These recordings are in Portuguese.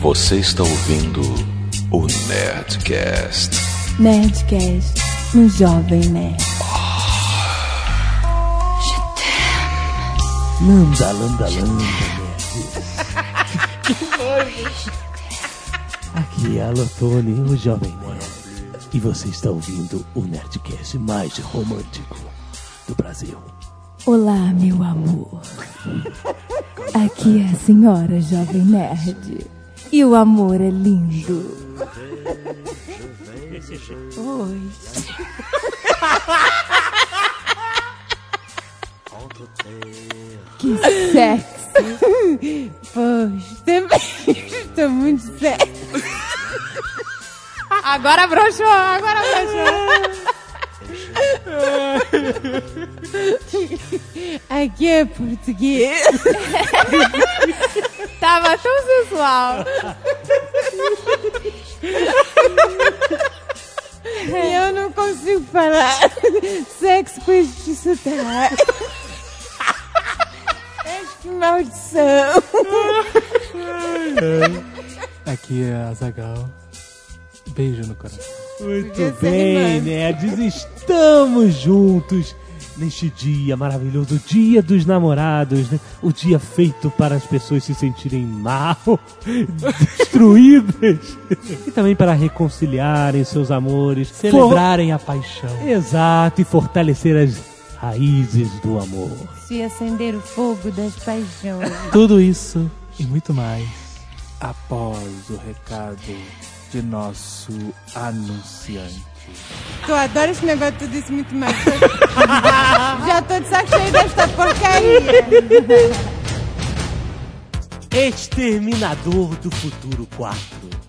Você está ouvindo o Nerdcast. Nerdcast no Jovem Nerd. Landa, landa, landa, nerds. Aqui é a Lotone, o Jovem Nerd. E você está ouvindo o Nerdcast mais romântico do Brasil. Olá, meu amor. Aqui é a senhora Jovem Nerd. E o amor é lindo. Oi. Que sexy. Poxa, estou muito sexy. Agora broxou, agora broxou. Aqui é português. Tava tão sensual. E eu não consigo falar sexo com este sotaque. Acho que maldição. Aqui é a Zagal. Beijo no coração. Muito bem, nerds, estamos juntos neste dia maravilhoso, o dia dos namorados, né? o dia feito para as pessoas se sentirem mal, destruídas, e também para reconciliarem seus amores, Celebrarem a paixão. For- Exato, e fortalecer as raízes do amor. Se acender o fogo das paixões. Tudo isso e muito mais após o recado de nosso anunciante. Tu adora esse negócio, tu disse muito mais. Já tô de saco cheio desta porcaria. Exterminador do Futuro 4.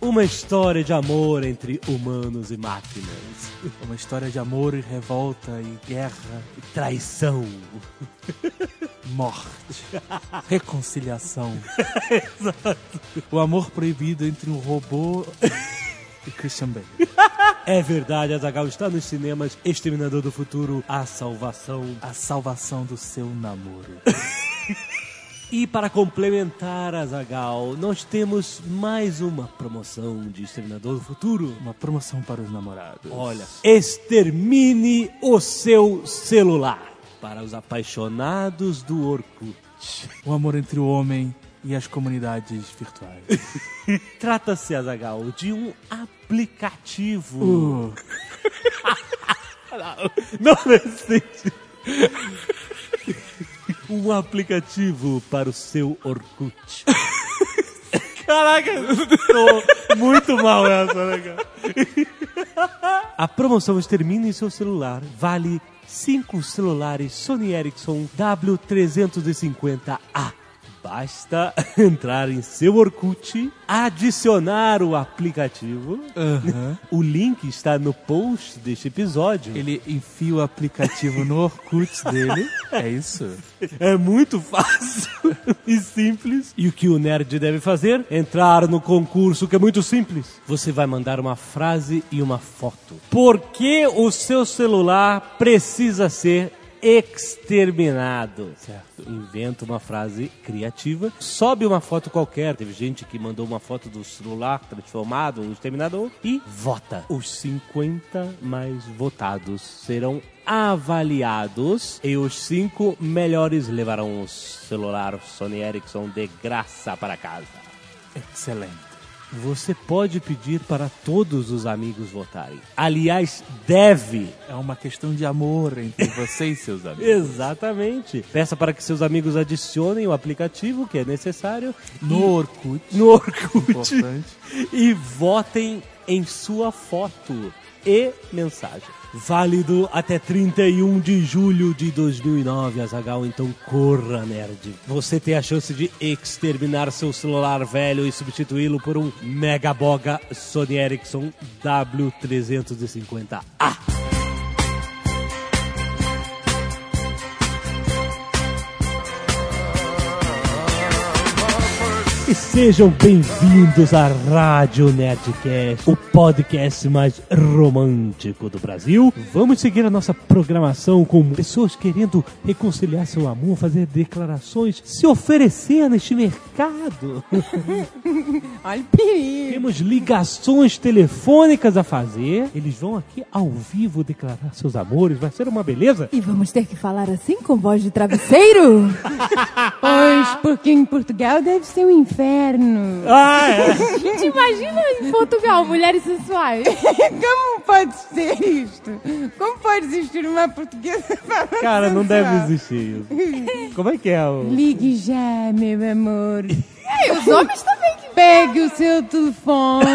Uma história de amor entre humanos e máquinas. Uma história de amor e revolta e guerra, Traição. morte, reconciliação. O amor proibido entre um robô e Christian Bale. É verdade, Azagal está nos cinemas Exterminador do Futuro, A Salvação. A salvação do seu namoro. E para complementar, Azagal, nós temos mais uma promoção de Exterminador do Futuro. Uma promoção para os namorados. Olha, extermine o seu celular para os apaixonados do Orkut. O amor entre o homem e as comunidades virtuais. Trata-se, Azagal, de um aplicativo. Uh, Não necessite. Um aplicativo para o seu Orkut. Caraca, tô muito mal essa, né, cara? A promoção Extermine em seu celular vale 5 celulares Sony Ericsson W350A. Basta entrar em seu Orkut, adicionar o aplicativo. aham. O link está no post deste episódio. Ele enfia o aplicativo no Orkut dele. É isso? É muito fácil e simples. E o que o nerd deve fazer? Entrar no concurso, que é muito simples. Você vai mandar uma frase e uma foto. Por que o seu celular precisa ser exterminado? Certo. Inventa uma frase criativa, sobe uma foto qualquer. Teve gente que mandou uma foto do celular transformado em exterminador e vota. Os 50 mais votados serão avaliados e os cinco melhores levarão o celular Sony Ericsson de graça para casa. Excelente. Você pode pedir para todos os amigos votarem. Aliás, deve. É uma questão de amor entre você e seus amigos. Exatamente. Peça para que seus amigos adicionem o aplicativo que é necessário No Orkut. no Orkut Importante. e votem em sua foto e mensagem. Válido até 31 de julho de 2009, Azagal. Então corra, nerd. Você tem a chance de exterminar seu celular velho e substituí-lo por um Megaboga Sony Ericsson W350A. E sejam bem-vindos à Rádio Nerdcast, o podcast mais romântico do Brasil. Vamos seguir a nossa programação com pessoas querendo reconciliar seu amor, fazer declarações, se oferecer neste mercado. Olha o perigo. Temos ligações telefônicas a fazer. Eles vão aqui ao vivo declarar seus amores. Vai ser uma beleza? E vamos ter que falar assim com voz de travesseiro? Pois, porque em Portugal deve ser um inferno. Ah, é. Gente, imagina em Portugal, mulheres sensuais. Como pode ser isto? Como pode existir uma portuguesa falando Cara, não sensual? deve existir isso. Como é que é o... Ligue já, meu amor. E os homens também que Pegue o seu telefone.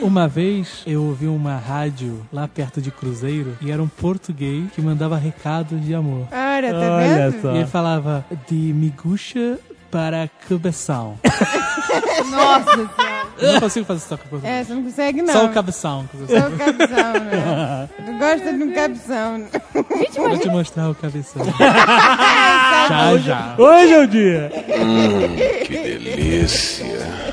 Uma vez eu ouvi uma rádio lá perto de Cruzeiro e era um português que mandava recados de amor. Ora, tá Olha vendo? só. E ele falava de miguxa para cabeção. Nossa senhora. Eu não consigo fazer só com. É, você não consegue não. Só o cabeção. Só o cabeção, né? Tu gosta de um cabeção. Vou te mostrar o cabeção. já, já. Hoje é o dia! Que delícia.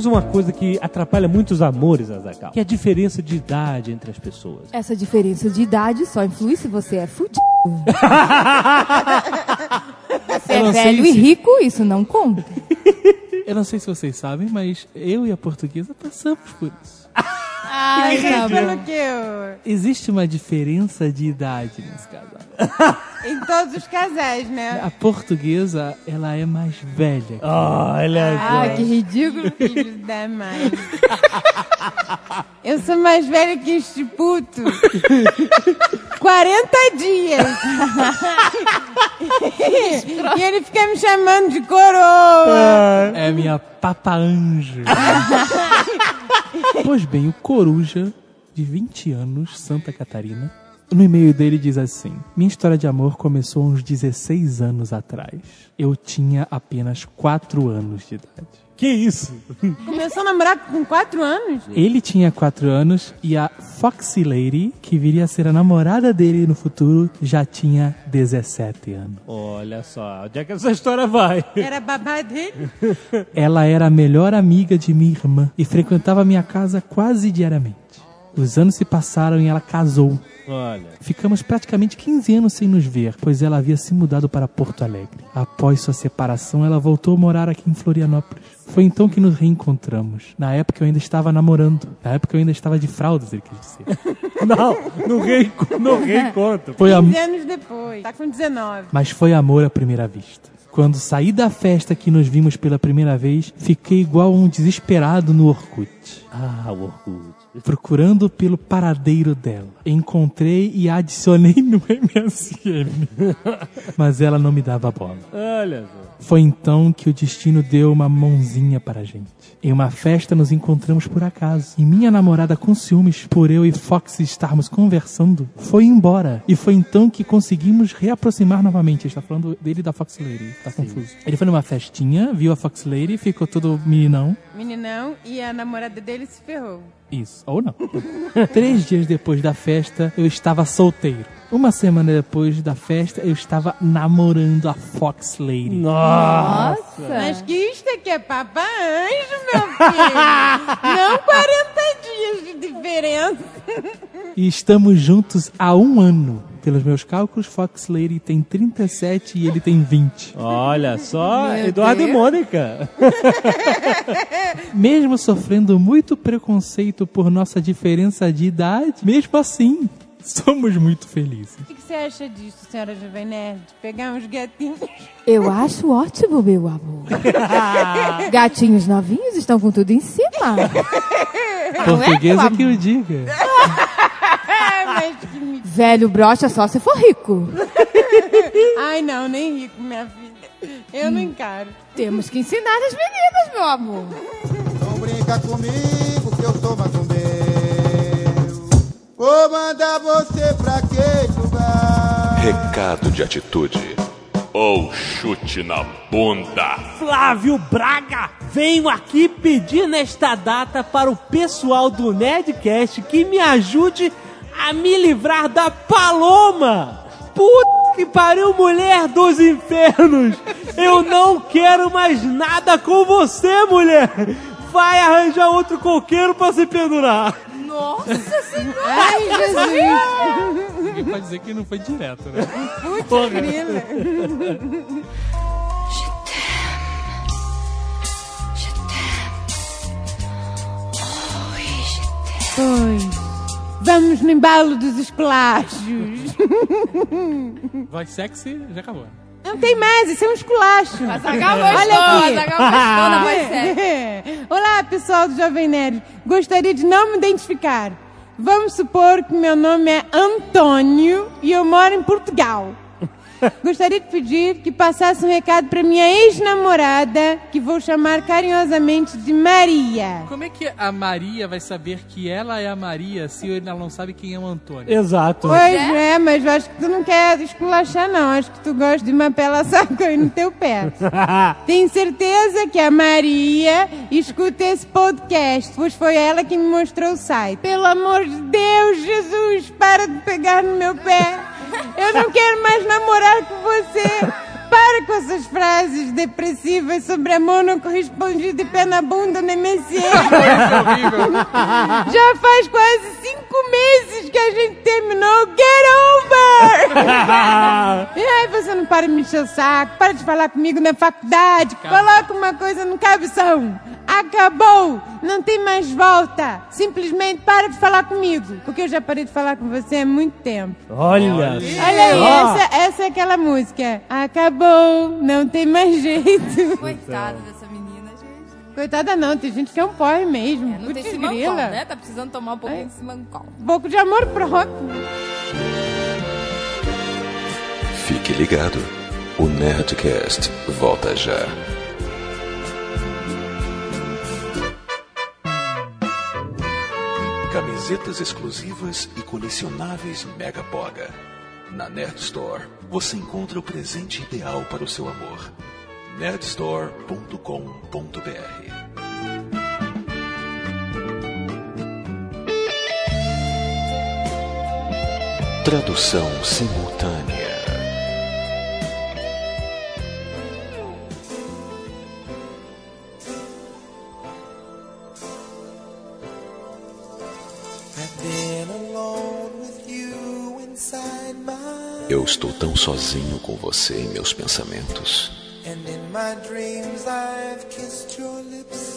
Temos uma coisa que atrapalha muitos amores, Azaghal, que é a diferença de idade entre as pessoas. Essa diferença de idade só influi se você é fudido. Se Eu é não sei velho e se- rico, isso não conta. Eu não sei se vocês sabem, mas eu e a portuguesa passamos por isso. Ai, tá. Pelo que eu... Existe uma diferença de idade nesse casal. Em todos os casais, né? A portuguesa, ela é mais velha. Olha Ai, que ridículo. Filhos da mãe. Eu sou mais velha que este puto. 40 dias. e ele fica me chamando de coroa. É minha papa anjo. pois bem, o Coruja, de 20 anos, Santa Catarina, no e-mail dele diz assim: Minha história de amor começou uns 16 anos atrás. Eu tinha apenas 4 anos de idade. Que isso? Começou a namorar com 4 anos. Ele tinha 4 anos e a Foxy Lady, que viria a ser a namorada dele no futuro, já tinha 17 anos. Olha só, onde é que essa história vai? Era babá dele. Ela era a melhor amiga de minha irmã e frequentava minha casa quase diariamente. Os anos se passaram e ela casou. Olha. Ficamos praticamente 15 anos sem nos ver, pois ela havia se mudado para Porto Alegre. Após sua separação, ela voltou a morar aqui em Florianópolis. Foi então que nos reencontramos. Na época eu ainda estava namorando. Na época eu ainda estava de fraldas, ele quis dizer. Não, no, reenco no reencontro. Foi am... 15 anos depois. Tá com 19. Mas foi amor à primeira vista. Quando saí da festa que nos vimos pela primeira vez, fiquei igual um desesperado no Orkut. Ah, o Orkut. procurando pelo paradeiro dela. Encontrei e adicionei no MSN. Mas ela não me dava bola. Olha só. Foi então que o destino deu uma mãozinha para a gente. Em uma festa nos encontramos por acaso. E minha namorada, com ciúmes por eu e Fox estarmos conversando, foi embora. E foi então que conseguimos reaproximar novamente. Está falando dele e da Fox Lady. Tá confuso. Ele foi numa festinha, viu a Fox Lady, ficou todo meninão. Meninão e a namorada dele se ferrou. Isso, ou não. Três dias depois da festa, eu estava solteiro. Uma semana depois da festa, eu estava namorando a Fox Lady. Nossa. Mas que isto é que é papa anjo, meu filho. Não 40 dias de diferença. E estamos juntos há um ano. Pelos meus cálculos, Fox Lady tem 37 e ele tem 20. Olha só, Meu Eduardo e Deus. Mônica. Mesmo sofrendo muito preconceito por nossa diferença de idade, mesmo assim, somos muito felizes. O que que você acha disso, senhora Jovem Nerd? Pegar uns gatinhos? Eu acho ótimo, meu amor. Gatinhos novinhos estão com tudo em cima. É, Portuguesa meu que o diga. Que me... Velho brocha só se for rico. Ai, não, nem rico, minha filha. Eu não encaro. Temos que ensinar as meninas, meu amor. Não brinca comigo que eu sou macumbeiro. Vou mandar você pra aquele lugar. Recado de atitude. Ou chute na bunda. Flávio Braga, venho aqui pedir nesta data para o pessoal do Nerdcast que me ajude a me livrar da Paloma. Puta que pariu, mulher dos infernos! Eu não quero mais nada com você, mulher! Vai arranjar outro coqueiro pra se pendurar! Nossa senhora! Ai, Jesus! Ninguém pode dizer que não foi direto, né? Putz, grila. Pois. Vamos no embalo dos esculachos. Voz sexy, já acabou. Não tem mais, isso é um esculacho. Olha gostou, aqui. Azaghal gostou da voz séria. Olá, pessoal do Jovem Nerd. Gostaria de não me identificar. Vamos supor que meu nome é Antônio e eu moro em Portugal. Gostaria de pedir que passasse um recado para minha ex-namorada, que vou chamar carinhosamente de Maria. Como é que a Maria vai saber que ela é a Maria se ela não sabe quem é o Antônio? Exato. Pois é, mas eu acho que tu não quer esculachar, não. Acho que tu gosta de uma pela saco aí no teu pé. Tenho certeza que a Maria escuta esse podcast, pois foi ela que me mostrou o site. Pelo amor de Deus, Jesus, para de pegar no meu pé. Eu não quero mais namorar com você. Para com essas frases depressivas sobre amor não correspondido e pé na bunda no MSN. Já faz quase cinco meses que a gente terminou. Get over! E aí você não para de me encher o saco, para de falar comigo na faculdade, coloca uma coisa no cabeção. Acabou! Não tem mais volta. Simplesmente para de falar comigo. Porque eu já parei de falar com você há muito tempo. Olha. Olha aí, essa, essa é aquela música. Acabou, não tem mais jeito. Coitada dessa menina, gente. Coitada não, tem gente que é um porre mesmo. É, não tem Putz simancol, grila. né? Tá precisando tomar um pouquinho de simancol. Um pouco de amor próprio. Fique ligado. O Nerdcast volta já. Camisetas exclusivas e colecionáveis Mega Poga. Na Nerd Store, você encontra o presente ideal para o seu amor. nerdstore.com.br Tradução simultânea. Eu estou tão sozinho com você em meus pensamentos.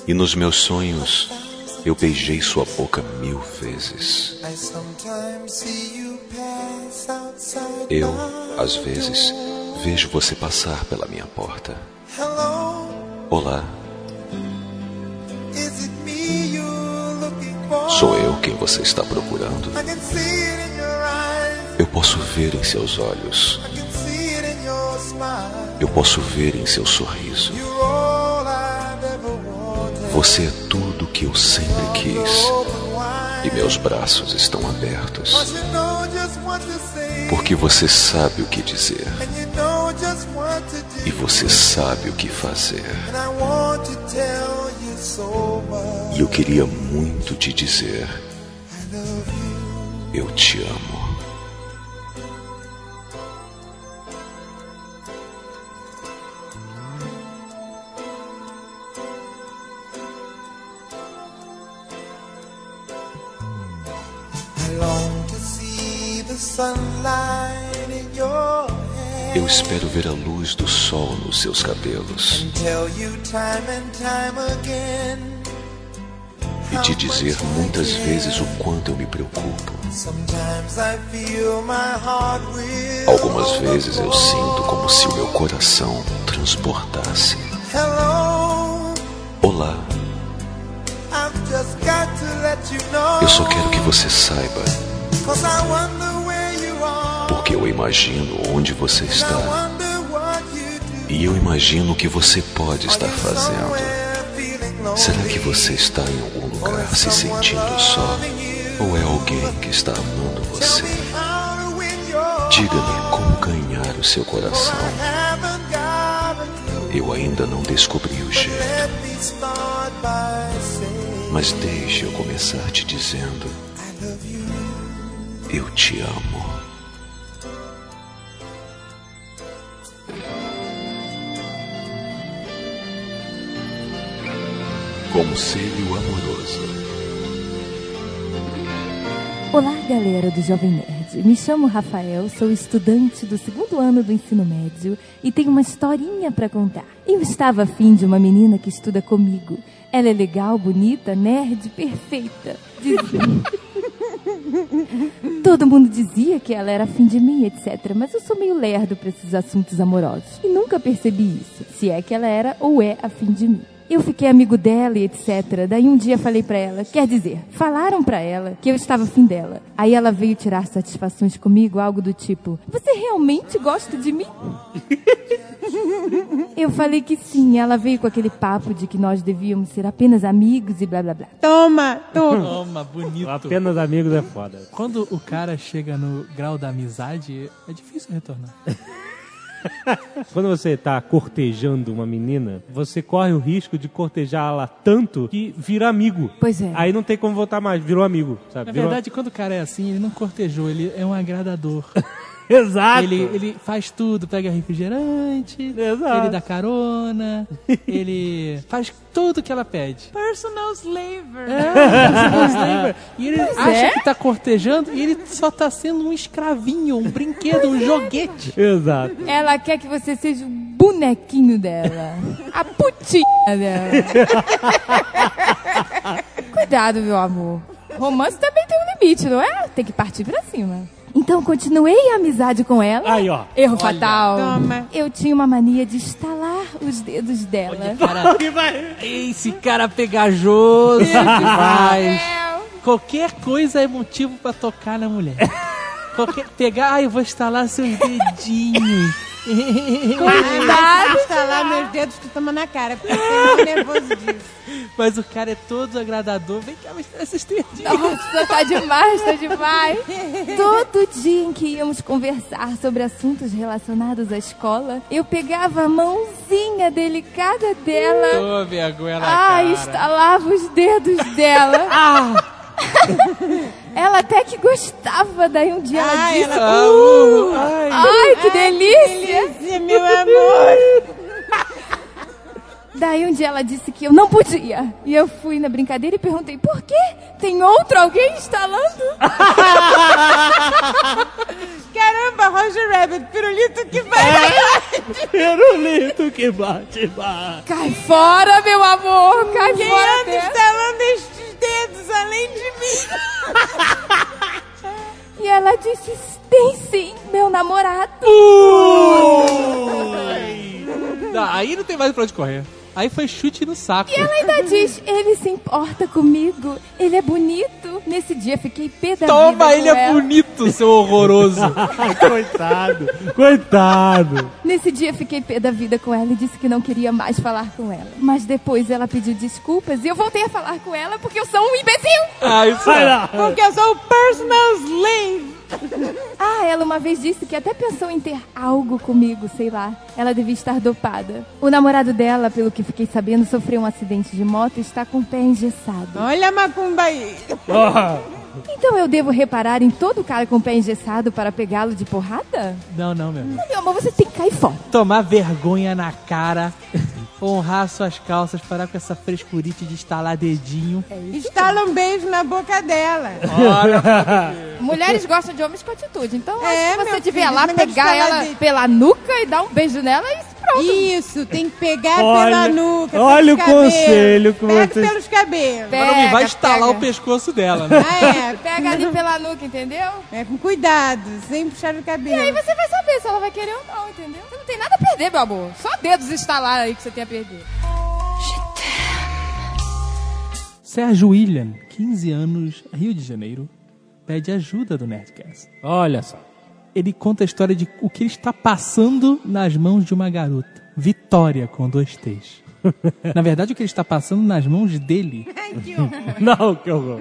E nos meus sonhos, eu beijei sua boca mil vezes. Eu, às vezes, vejo você passar pela minha porta. Olá, sou eu quem você está procurando. Posso ver em seus olhos. Eu posso ver em seu sorriso. Você é tudo que eu sempre quis. E meus braços estão abertos. Porque você sabe o que dizer. E você sabe o que fazer. E eu queria muito te dizer: Eu te amo. Eu espero ver a luz do sol nos seus cabelos. E te dizer muitas vezes o quanto eu me preocupo. Algumas vezes eu sinto como se o meu coração transbordasse. Olá, eu só quero que você saiba, porque eu imagino onde você está e eu imagino o que você pode estar fazendo. Será que você está em algum lugar se sentindo só? Ou é alguém que está amando você? Diga-me como ganhar o seu coração. Eu ainda não descobri o jeito. Mas deixe eu começar te dizendo: Eu te amo. Conselho amoroso. Olá, galera do Jovem Nerd. Me chamo Rafael, sou estudante do segundo ano do ensino médio e tenho uma historinha pra contar. Eu estava afim de uma menina que estuda comigo. Ela é legal, bonita, nerd, perfeita. Todo mundo dizia que ela era afim de mim, etc. Mas eu sou meio lerdo pra esses assuntos amorosos. E nunca percebi isso, se é que ela era ou é afim de mim. Eu fiquei amigo dela e etc. Daí um dia falei pra ela, quer dizer, falaram pra ela que eu estava afim dela. Aí ela veio tirar satisfações comigo, algo do tipo: Você realmente gosta de mim? eu falei que sim. Ela veio com aquele papo de que nós devíamos ser apenas amigos e blá blá blá. Toma, toma. Toma, bonito. Apenas amigos é foda. Quando o cara chega no grau da amizade, é difícil retornar. Quando você tá cortejando uma menina, você corre o risco de cortejá-la tanto que vira amigo. Pois é. Aí não tem como voltar mais, virou amigo, sabe? Na Virou- verdade, quando o cara é assim, ele não cortejou, ele é um agradador. Exato. Ele, ele faz tudo, pega refrigerante, Exato. ele dá carona, ele faz tudo que ela pede. Personal slaver. Lembra? E ele acha que tá cortejando e ele só tá sendo um escravinho, um brinquedo, um joguete. Exato. Ela quer que você seja o bonequinho dela. A putinha dela. Cuidado, meu amor. Romance também tem um limite, não é? Tem que partir pra cima. Então continuei a amizade com ela. Aí, ó. Erro fatal. Toma. Eu tinha uma mania de estalar os dedos dela. Cara, esse cara pegajoso demais. Qualquer coisa é motivo pra tocar na mulher. Qualquer, pegar, ai, eu vou instalar seus dedinhos. Cuidado. Instalar meus dedos que toma na cara, porque eu fiquei muito nervoso disso. Mas o cara é todo agradador. Vem cá, mas esses dedinhos. Nossa, tá demais, tá demais. Todo dia em que íamos conversar sobre assuntos relacionados à escola, eu pegava a mãozinha delicada dela. Ô, vergonha na Ah, cara. estalava os dedos dela. Ela até que gostava, daí um dia ela disse: ela- Ah, uh, ai. Ai, que delícia! Delícia, meu amor. Daí um dia ela disse que eu não podia. E eu fui na brincadeira e perguntei: por quê? Tem outro alguém instalando? Caramba, Roger Rabbit, pirulito que vai. Pirulito que bate, bate. Cai fora, meu amor! Cai Quem fora anda dessa. instalando estes além de mim? E ela disse: tem sim, meu namorado. Não, aí não tem mais pra onde correr. Aí foi chute no saco. E ela ainda diz: ele se importa comigo, ele é bonito. Nesse dia fiquei pé da vida Toma, ele é bonito, seu horroroso. Coitado. Coitado. Nesse dia fiquei pé da vida com ela e disse que não queria mais falar com ela. Mas depois ela pediu desculpas e eu voltei a falar com ela porque eu sou um imbecil. ah, isso é. lá. Porque eu sou o personal slave. Ah, ela uma vez disse que até pensou em ter algo comigo, sei lá. Ela devia estar dopada. O namorado dela, pelo que fiquei sabendo, sofreu um acidente de moto e está com o pé engessado. Olha a macumba aí. Então eu devo reparar em todo cara com o pé engessado para pegá-lo de porrada? Não, não, meu amigo. Meu amor, você tem que cair fora. Tomar vergonha na cara, honrar suas calças, parar com essa frescurite de instalar dedinho. Instala um beijo na boca dela. Mulheres gostam de homens com atitude. Então, É, que você filho, lá pegar ela de- pela nuca e dar um beijo nela e pronto. Isso, tem que pegar Olha- pela nuca. olha pelos o cabelos. conselho que Pega você- pelos cabelos. Mas não me vai Pega, estalar pega. o pescoço dela, né? Ah, é. Pega ali pela nuca, entendeu? É com cuidado, sem puxar o E aí cabelo. você vai saber se ela vai querer ou não, entendeu? Você não tem nada a perder, meu amor. Só dedos instalar aí que você tem a perder. Sérgio William, 15 anos, Rio de Janeiro, pede ajuda do Nerdcast. Olha só. Ele conta a história de o que ele está passando nas mãos de uma garota. Vitória, com dois T's. Na verdade, o que ele está passando nas mãos dele. Não, que horror.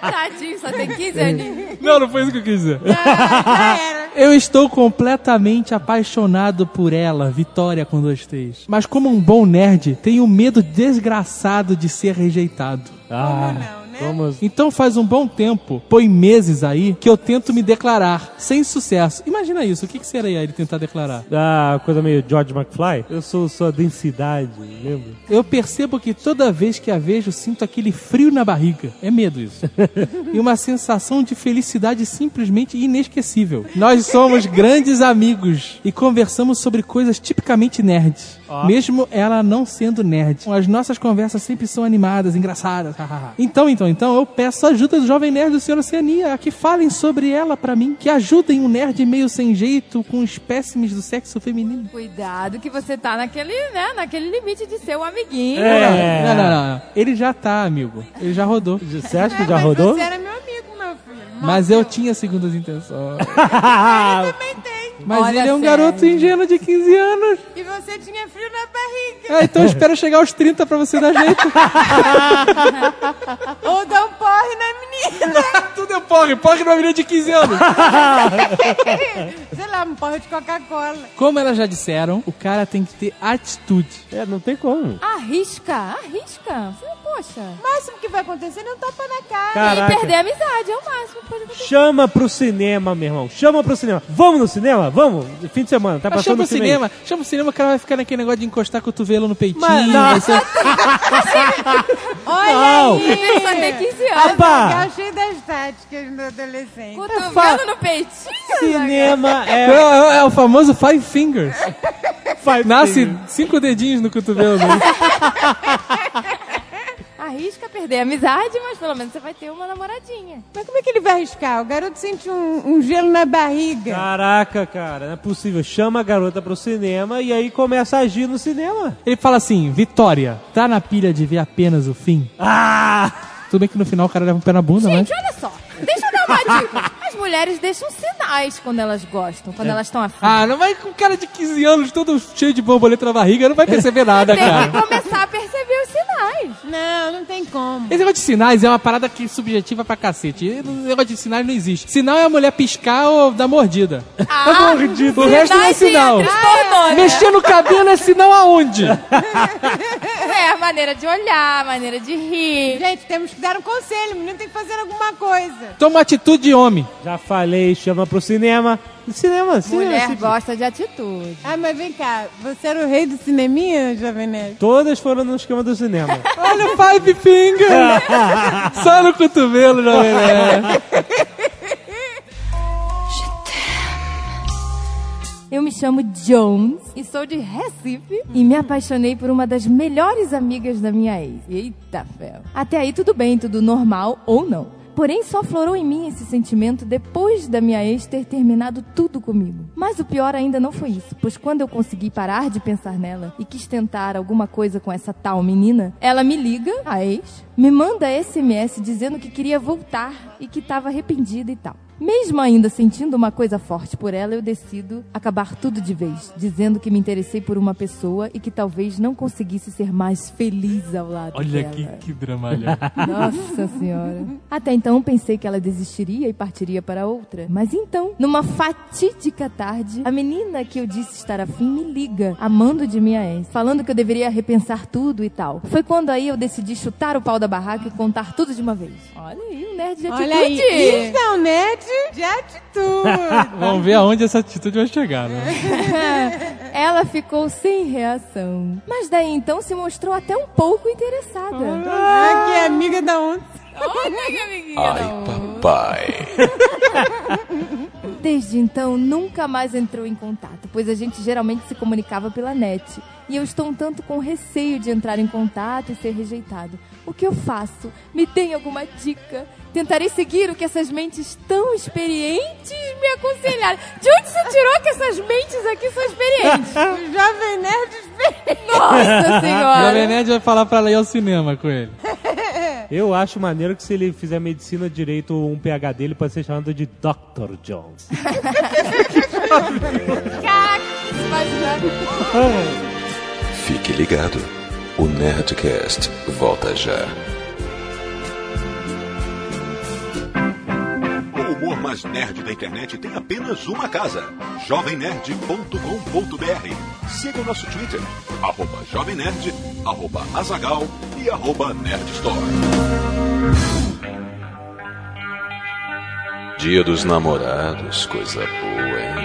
Tadinho, só tem 15 aninhos. Não, não foi isso que eu quis dizer. Já era. Eu estou completamente apaixonado por ela, Vitória com dois T's. Mas como um bom nerd, tenho medo desgraçado de ser rejeitado. Ah, Não? Vamos. Então faz um bom tempo, põe meses aí, que eu tento me declarar, sem sucesso. Imagina isso, o que, que seria ele tentar declarar? Ah, coisa meio George McFly. Eu sou sua densidade, lembra? Eu percebo que toda vez que a vejo, sinto aquele frio na barriga. É medo isso. e uma sensação de felicidade simplesmente inesquecível. Nós somos grandes amigos e conversamos sobre coisas tipicamente nerds. Mesmo ela não sendo nerd. As nossas conversas sempre são animadas, engraçadas. então, então, então, eu peço a ajuda do Jovem Nerd do Senhor Oceania, a que falem sobre ela pra mim, que ajudem um nerd meio sem jeito, com espécimes do sexo feminino. Cuidado que você tá naquele, né, naquele limite de ser o amiguinho. É. Não, não, não. Ele já tá, amigo. Ele já rodou. Você acha que É, já mas rodou? Você era meu amigo, meu filho. Mas eu tinha segundas intenções. também tem. Mas Olha, ele é um sério. garoto ingênuo de 15 anos. E você tinha frio na barriga. Ah, então eu espero chegar aos 30 pra você dar jeito. Ou dar um porre na menina. Tudo é porre, porre numa menina de 15 anos. Sei lá, um porre de Coca-Cola. Como elas já disseram, o cara tem que ter atitude. É, não tem como. Arrisca, arrisca. Você, Poxa. O máximo que vai acontecer é um tapa na cara. Caraca. E perder a amizade é o máximo que pode acontecer. Chama pro cinema, meu irmão. Chama pro cinema. Vamos no cinema? Vamos. Fim de semana. Tá Mas passando chama no o cinema, chama o cinema, o cara vai ficar naquele negócio de encostar cotovelo no peitinho. Mas não. ser- Olha Não. aí. Ele só tem 15 anos. Rapaz, Eu cheio das táticas do adolescente. Cotovelo no peitinho. cinema É, é... é- é o famoso Five Fingers. Five Nasce fingers. cinco dedinhos no cotovelo dele. Arrisca perder a amizade, mas pelo menos você vai ter uma namoradinha. Mas como é que ele vai arriscar? O garoto sente um, um gelo na barriga. Caraca, cara, não é possível. Chama a garota pro cinema e aí começa a agir no cinema. Ele fala assim: Vitória, tá na pilha de ver apenas o fim? Ah! Tudo bem que no final o cara leva um pé na bunda, mas. Gente, olha só. Deixa eu dar uma dica. As mulheres deixam sinais quando elas gostam, quando elas estão afim. Ah, não vai com cara de 15 anos todo cheio de borboleta na barriga, não vai perceber nada, Tem que cara. começar a perceber os sinais. Não, não tem como. Esse negócio de sinais é uma parada que é subjetiva pra cacete. Esse negócio de sinais não existe. Sinal é a mulher piscar ou dar mordida. Ah, O resto não é sinal. transtorno, né? Mexer no cabelo é sinal aonde? É a maneira de olhar, a maneira de rir. Gente, temos que dar um conselho. O menino tem que fazer alguma coisa. Toma atitude de homem. Já falei, chama pro cinema. Cinema, cinema. Mulher sim. gosta de atitude. Ah, mas vem cá. Você era o rei do cineminha, Jovem Nerd? Todas foram no esquema do cinema. Olha o Five Finger. Só no cotovelo, jovem nerd. Eu me chamo Jones e sou de Recife e me apaixonei por uma das melhores amigas da minha ex. Eita fel. Até aí tudo bem, tudo normal ou não. Porém, só florou em mim esse sentimento depois da minha ex ter terminado tudo comigo. Mas o pior ainda não foi isso, pois quando eu consegui parar de pensar nela e quis tentar alguma coisa com essa tal menina, ela me liga, a ex, me manda SMS dizendo que queria voltar e que estava arrependida e tal. Mesmo ainda sentindo uma coisa forte por ela, eu decido acabar tudo de vez, dizendo que me interessei por uma pessoa e que talvez não conseguisse ser mais feliz ao lado Olha dela. que, que dramalhão. Nossa senhora. Até então pensei que ela desistiria e partiria para outra. Mas então, numa fatídica tarde, a menina que eu disse estar afim me liga, amando de minha ex, falando que eu deveria repensar tudo e tal. Foi quando aí eu decidi chutar o pau da barraca e contar tudo de uma vez. Olha aí, um nerd de atitude. Olha aí. Isso é um nerd de atitude. Vamos ver aonde essa atitude vai chegar, né? Ela ficou sem reação. Mas daí então se mostrou até um pouco interessada. ah, que amiga da onça. Olha que amiguinha. Ai, papai. Desde então, nunca mais entrou em contato, pois a gente geralmente se comunicava pela net. E eu estou um tanto com receio de entrar em contato e ser rejeitado. O que eu faço? Me deem alguma dica? Tentarei seguir o que essas mentes tão experientes me aconselharam. De onde você tirou que essas mentes aqui são experientes? O Jovem Nerd experiente. Nossa O Jovem Senhora! Nerd vai falar pra ela ir ao cinema com ele. Eu acho maneiro que se ele fizer medicina direito, um PH dele pode ser chamado de Dr. Jones. Fique ligado. O Nerdcast volta já. humor mais nerd da internet tem apenas uma casa: jovemnerd.com.br. Siga o nosso Twitter, arroba Jovem Nerd, arroba Azagal e arroba Nerdstore. Dia dos namorados, coisa boa, hein?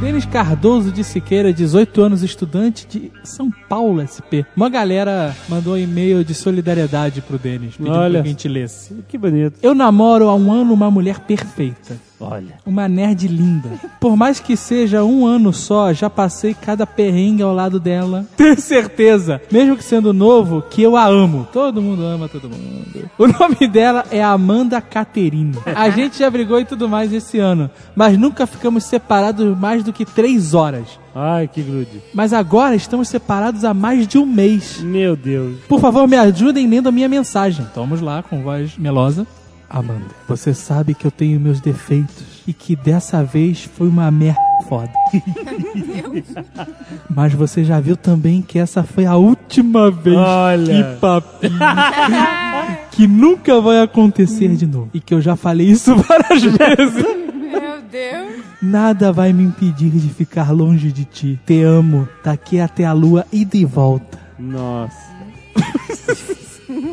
Denis Cardoso de Siqueira, 18 anos, estudante de São Paulo, SP. Uma galera mandou um e-mail de solidariedade pro Denis, pedindo Olha. pra que a gente lesse. Que bonito. Eu namoro há um ano uma mulher perfeita. Olha. Uma nerd linda. Por mais que seja um ano só, já passei cada perrengue ao lado dela. Tenho certeza, mesmo que sendo novo, que eu a amo. Todo mundo ama todo mundo. O nome dela é Amanda Caterine. A gente já brigou e tudo mais esse ano, mas nunca ficamos separados mais do que três horas. Ai, que grude. Mas agora estamos separados há mais de um mês. Meu Deus. Por favor, me ajudem lendo a minha mensagem. Então, Vamos lá, com voz melosa. Amanda, você sabe que eu tenho meus defeitos e que dessa vez foi uma merda foda. Mas você já viu também que essa foi a última vez Olha. que papinho. que nunca vai acontecer de novo. E que eu já falei isso várias vezes. Meu Deus. Nada vai me impedir de ficar longe de ti. Te amo, daqui até a lua e de volta. Nossa.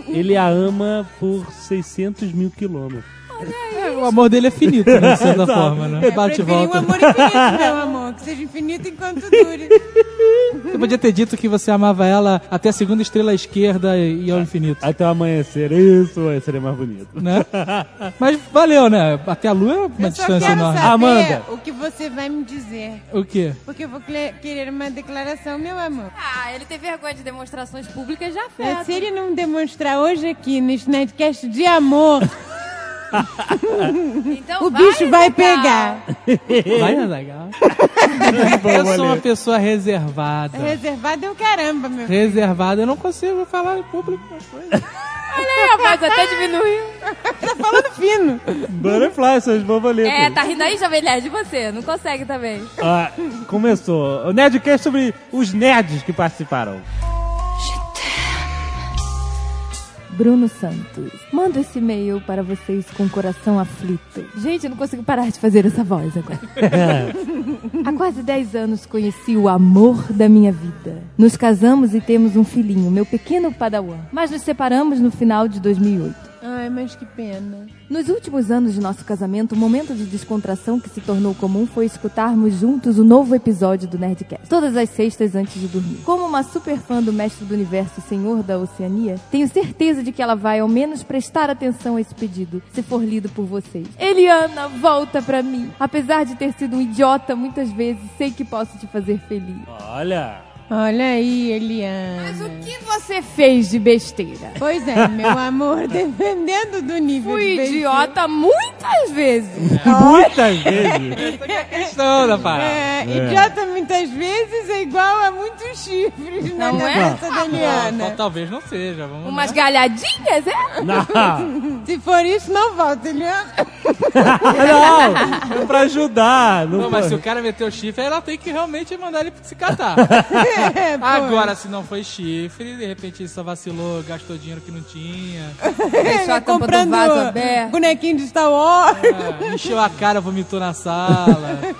Ele a ama por 600 mil quilômetros. O amor dele é finito, né, de certa Exato. forma, né? Bate e Preferi um volta. amor infinito, meu amor. Que seja infinito enquanto dure. Você podia ter dito que você amava ela até a segunda estrela à esquerda e ao infinito. Até o amanhecer. Isso seria mais bonito. Né? Mas valeu, né? Até a lua é uma Eu só distância quero enorme. saber Amanda. o que você vai me dizer. O quê? Porque eu vou cle- querer uma declaração, meu amor. Ah, ele tem vergonha de demonstrações públicas já É, fez. Se ele não demonstrar hoje aqui nesse Nerdcast de amor, Então o bicho vai pegar. Vai, Azaghal. Eu sou uma pessoa reservada. Reservado é o caramba, meu filho. Reservada, eu não consigo falar em público as coisas. Olha aí, a voz até diminuiu. Tá falando fino. Butterfly, suas borboletas. É, tá rindo aí, Jovem Nerd, de você. Não consegue também. Ah, começou. O Nerdcast sobre os nerds que participaram. Bruno Santos. Mando esse e-mail para vocês com o coração aflito. Gente, eu não consigo parar de fazer essa voz agora. Há quase 10 anos conheci o amor da minha vida. Nos casamos e temos um filhinho, meu pequeno padawan. Mas nos separamos no final de 2008. Ai, mas que pena. Nos últimos anos de nosso casamento, o momento de descontração que se tornou comum foi escutarmos juntos o novo episódio do Nerdcast, todas as sextas antes de dormir. Como uma super fã do Mestre do Universo Senhor da Oceania, tenho certeza de que ela vai ao menos prestar atenção a esse pedido, se for lido por vocês. Eliana, volta pra mim. Apesar de ter sido um idiota muitas vezes, sei que posso te fazer feliz. Olha. Olha aí, Eliana. Mas o que você fez de besteira? Pois é, meu amor, dependendo do nível Fui de besteira. idiota muitas vezes. Muitas vezes. Questão da parada. É, idiota muitas vezes é igual a muitos chifres na Não é? cabeça da Eliana. Então, talvez não seja. Vamos Umas né? galhadinhas, é? Não. Se for isso, não volta, Eliana. Não. É pra ajudar. Não, Não, mas se o cara meteu chifre, ela tem que realmente mandar ele se catar. É. Agora, se não foi chifre, de repente só vacilou, gastou dinheiro que não tinha, Deixou a tampa do comprando vaso aberto. bonequinho de Star Wars. é, encheu a cara, vomitou na sala.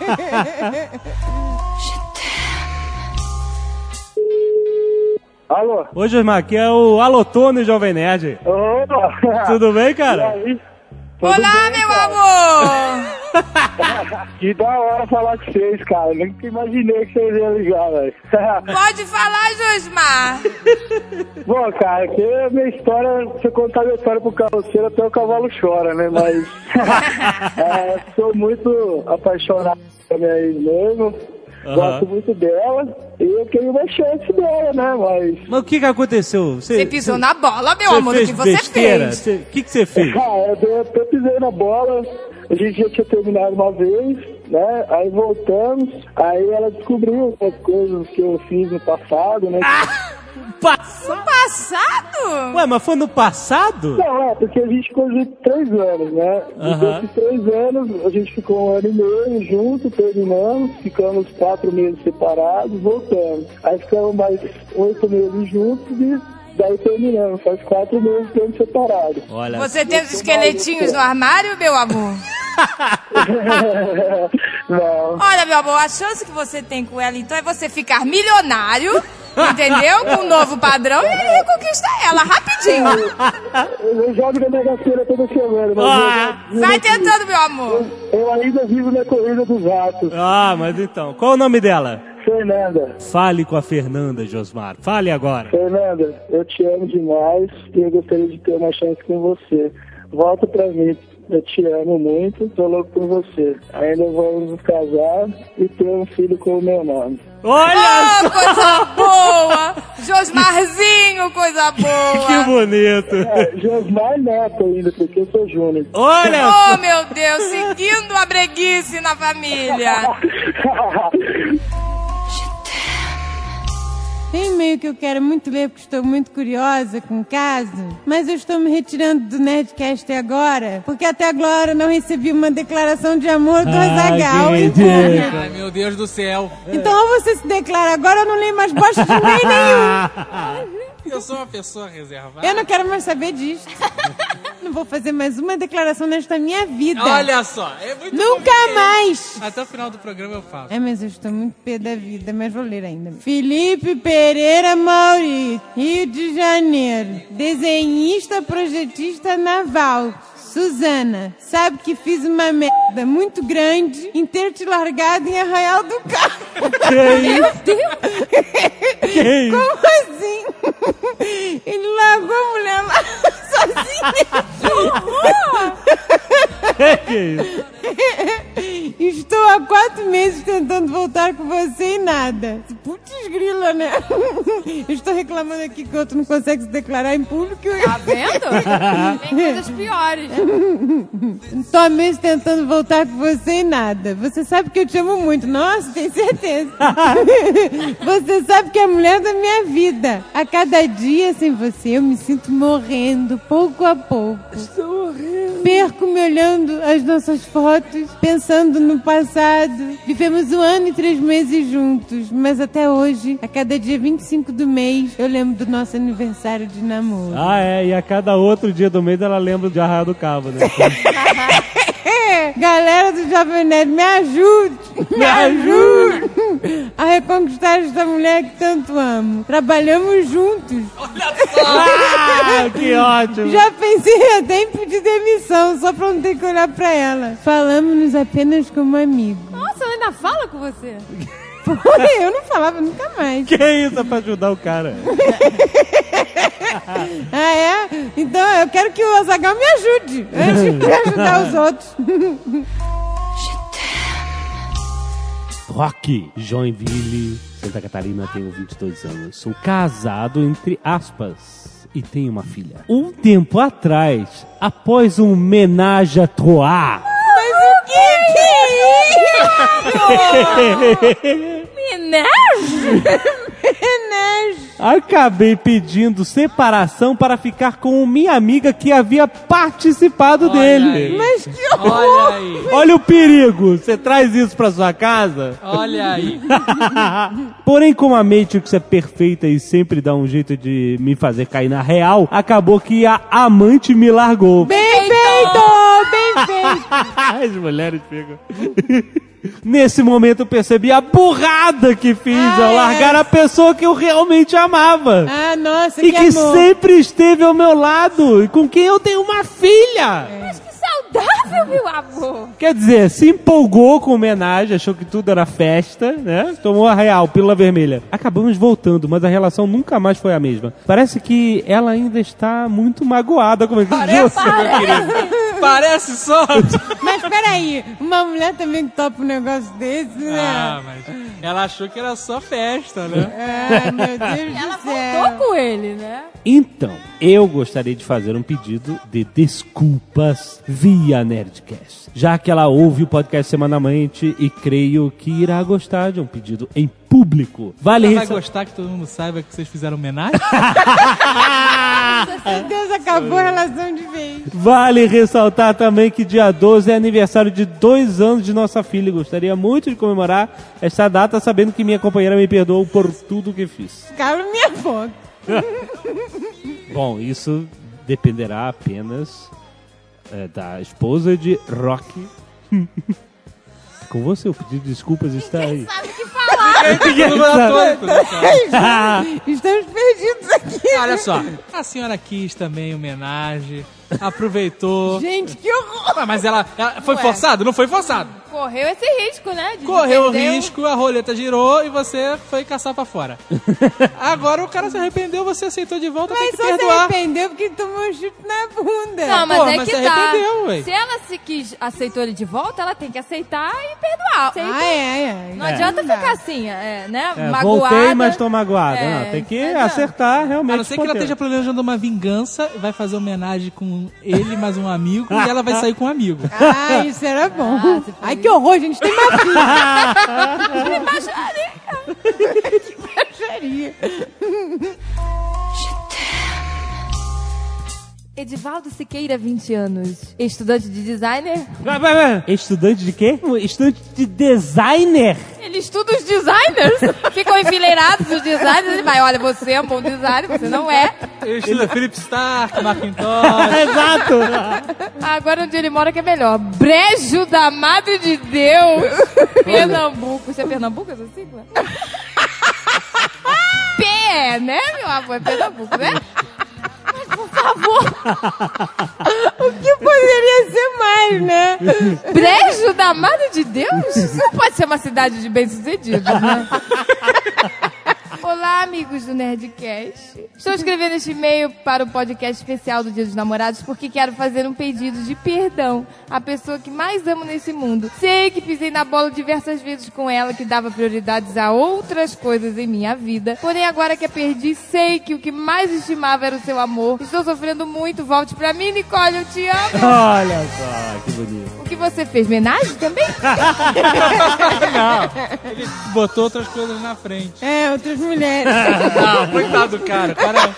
Alô? Ô, Josmar, aqui é o Alotone Jovem Nerd. Opa! Tudo bem, E cara? aí? Tudo Olá, bem, meu cara? amor! Que da hora falar com vocês, cara. Nunca imaginei que vocês iam ligar, velho. Pode falar, Josmar. Bom, cara, que a minha história, se eu contar a minha história pro carroceiro, até o cavalo chora, né? Mas é, sou muito apaixonado pela minha mesmo. Aham. Gosto muito dela. E eu queria uma chance dela, né? Mas Mas o que que aconteceu? Você pisou na bola, meu amor, do fez que você besteira? fez. O que que você fez? Ah, eu, dei- eu pisei na bola, a gente já tinha terminado uma vez, né? Aí voltamos, aí ela descobriu as coisas que eu fiz no passado, né? Passado? Passado? Ué, mas foi no passado? Não, é, porque a gente ficou junto três anos, né? Desses três anos, a gente ficou um ano e meio junto, terminamos, ficamos quatro meses separados, voltamos. Aí ficamos mais oito meses juntos e daí terminamos, faz quatro meses que estamos separados. Olha, Você tem os esqueletinhos no armário, meu amor? Não. Olha, meu amor, a chance que você tem com ela, então, é você ficar milionário Entendeu? Com um novo padrão e aí conquista ela rapidinho. Eu jogo na Mega Sena toda semana, mas Ah. eu, Vai tentando, meu amor. eu ainda vivo na corrida dos ratos. Ah, mas então, qual o nome dela? Fernanda, Fale com a Fernanda, Josmar. Fale agora. Fernanda, eu te amo demais e eu gostaria de ter uma chance com você. Volta pra mim. Eu te amo muito, tô louco por você. Ainda vamos nos casar e ter um filho com o meu nome. Olha Oh, coisa boa! Josmarzinho, coisa que boa! bonito. É, Josmar Neto ainda, porque eu sou Júnior. Olha Oh, meu Deus, seguindo a breguice na família. Tem e-mail que eu quero muito ler porque estou muito curiosa com o caso, mas eu estou me retirando do Nerdcast agora, porque até agora não recebi uma declaração de amor do Ai, Azagal em público. Ai, meu Deus do céu. Então ou você se declara agora, eu não leio mais bosta de e-mail nenhum. Eu sou uma pessoa reservada. Eu não quero mais saber disso. Não vou fazer mais uma declaração nesta minha vida. Olha só, é muito Nunca conveniente. mais! Até o final do programa eu falo. É, mas eu estou muito pé da vida, mas vou ler ainda. Felipe Pereira Maurício, Rio de Janeiro. Desenhista, projetista naval. Suzana, sabe que fiz uma merda muito grande em ter te largado em Arraial do Carmo. Meu Deus! Que isso? Como assim? Ele largou a mulher lá sozinha. que isso? Estou há quatro meses tentando voltar com você e nada. Putz grila, né? Eu estou reclamando aqui que o outro não consegue se declarar em público. Tá vendo? Tem coisas piores. Estou há meses tentando voltar com você e nada. Você sabe que eu te amo muito. Nossa, tem certeza. Você sabe que é a mulher da minha vida. A cada dia sem você, eu me sinto morrendo, pouco a pouco. Estou morrendo. Perco-me olhando as nossas fotos, pensando no passado. Vivemos um ano e três meses juntos, mas até hoje, a cada dia 25 do mês, eu lembro do nosso aniversário de namoro. Ah, é, e a cada outro dia do mês ela lembra de Arraio do Cabo, né? Galera do Jovem Nerd, me ajude! Me ajude! A reconquistar esta mulher que tanto amo. Trabalhamos juntos. ah, que ótimo! Já pensei até em pedir demissão, só pra não ter que olhar pra ela. Falamos-nos apenas como amigos. Nossa, ela ainda fala com você. Porra, eu não falava nunca mais. Que isso é pra ajudar o cara? Ah, é? Então eu quero que o Azagal me ajude, antes de ajudar os outros. Rock, Joinville, Santa Catarina, tenho 22 anos. Sou casado, entre aspas, e tenho uma filha. Um tempo atrás, após um menage à trois... Mas o que que é isso? Menage? Menage. Acabei pedindo separação para ficar com minha amiga que havia participado dele. aí. Mas que horror! Olha aí. Olha o perigo! Você traz isso pra sua casa? Olha aí. Porém, como a Matrix é perfeita e sempre dá um jeito de me fazer cair na real, acabou que a amante me largou. Bem feito! As mulheres ficam. Nesse momento eu percebi a burrada que fiz Ah, ao é? largar a pessoa que eu realmente amava. Ah, nossa, e que, que amor. sempre esteve ao meu lado e com quem eu tenho uma filha. Mas que saudável, meu amor. Quer dizer, se empolgou com homenagem, achou que tudo era festa, né? Tomou a real, pílula vermelha. Acabamos voltando, mas a relação nunca mais foi a mesma. Parece que ela ainda está muito magoada com aquele Parece, querido. Parece só. Mas peraí, uma mulher também que topa um negócio desse, né? Ah, mas ela achou que era só festa, né? Ai, meu Deus Ela do céu. voltou com ele, né? Então, eu gostaria de fazer um pedido de desculpas via Nerdcast, já que ela ouve o podcast semanalmente e creio que irá gostar de um pedido em público. Vale Ela vai ressa- gostar que todo mundo saiba que vocês fizeram homenagem? Meu Deus, acabou a relação de vez. Vale ressaltar também que dia 12 é aniversário de dois anos de nossa filha. e Gostaria muito de comemorar esta data, sabendo que minha companheira me perdoou por tudo que fiz. Cala minha boca. Bom, isso dependerá apenas é, da esposa de Rock. Com você, o pedido de desculpas está aí. Sabe o que falar? Estamos perdidos aqui. Olha só, a senhora quis também homenagem, aproveitou. Gente, que horror! Ué, mas ela, ela- foi Ué. forçado? Não foi forçado. Correu esse risco, né? de Correu o risco, a roleta girou e você foi caçar pra fora. Agora o cara se arrependeu, você aceitou de volta, tem Mas que só se perdoar. arrependeu porque tomou um chute na bunda. Não, mas Porra, é mas que se tá. arrependeu, ué. Se ela se quis, aceitou ele de volta, ela tem que aceitar e perdoar. Aceita. Ah, é, é. Não adianta ficar assim, é, né? É, magoada. voltei, mas tô magoada. É, Não, tem que acertar realmente. A não ser que ela esteja planejando uma vingança, vai fazer homenagem com ele mais um amigo e ela vai sair com um amigo. Ah, isso era bom. Ah, você Ai, que horror, gente. Tem uma filha. que baixaria. Edivaldo Siqueira, 20 anos. Estudante de designer. Vai, vai, vai. Estudante de quê? Estudante de designer. Ele estuda os designers. Ficam enfileirados os designers. Ele vai, olha, você é um bom designer, você não é. Eu estudo Philip Stark, Macintosh. Exato. Agora onde ele mora que é melhor. Brejo da Madre de Deus. Pernambuco. Isso é Pernambuco, essa sigla? Pé, né, meu avô? É Pernambuco, né? Por favor, O que poderia ser mais, né? Brejo da Madre de Deus? Isso não pode ser uma cidade de bem-sucedidos, né? Olá, amigos do Nerdcast. Estou escrevendo este e-mail para o podcast especial do Dia dos Namorados porque quero fazer um pedido de perdão à pessoa que mais amo nesse mundo. Sei que pisei na bola diversas vezes com ela, que dava prioridades a outras coisas em minha vida. Porém, agora que a perdi, sei que o que mais estimava era o seu amor. Estou sofrendo muito. Volte pra mim, Nicole. Eu te amo. Olha só, que bonito. O que você fez? Homenagem também? Ele botou outras coisas na frente. É, outras mulheres. Não, coitado do cara. O cara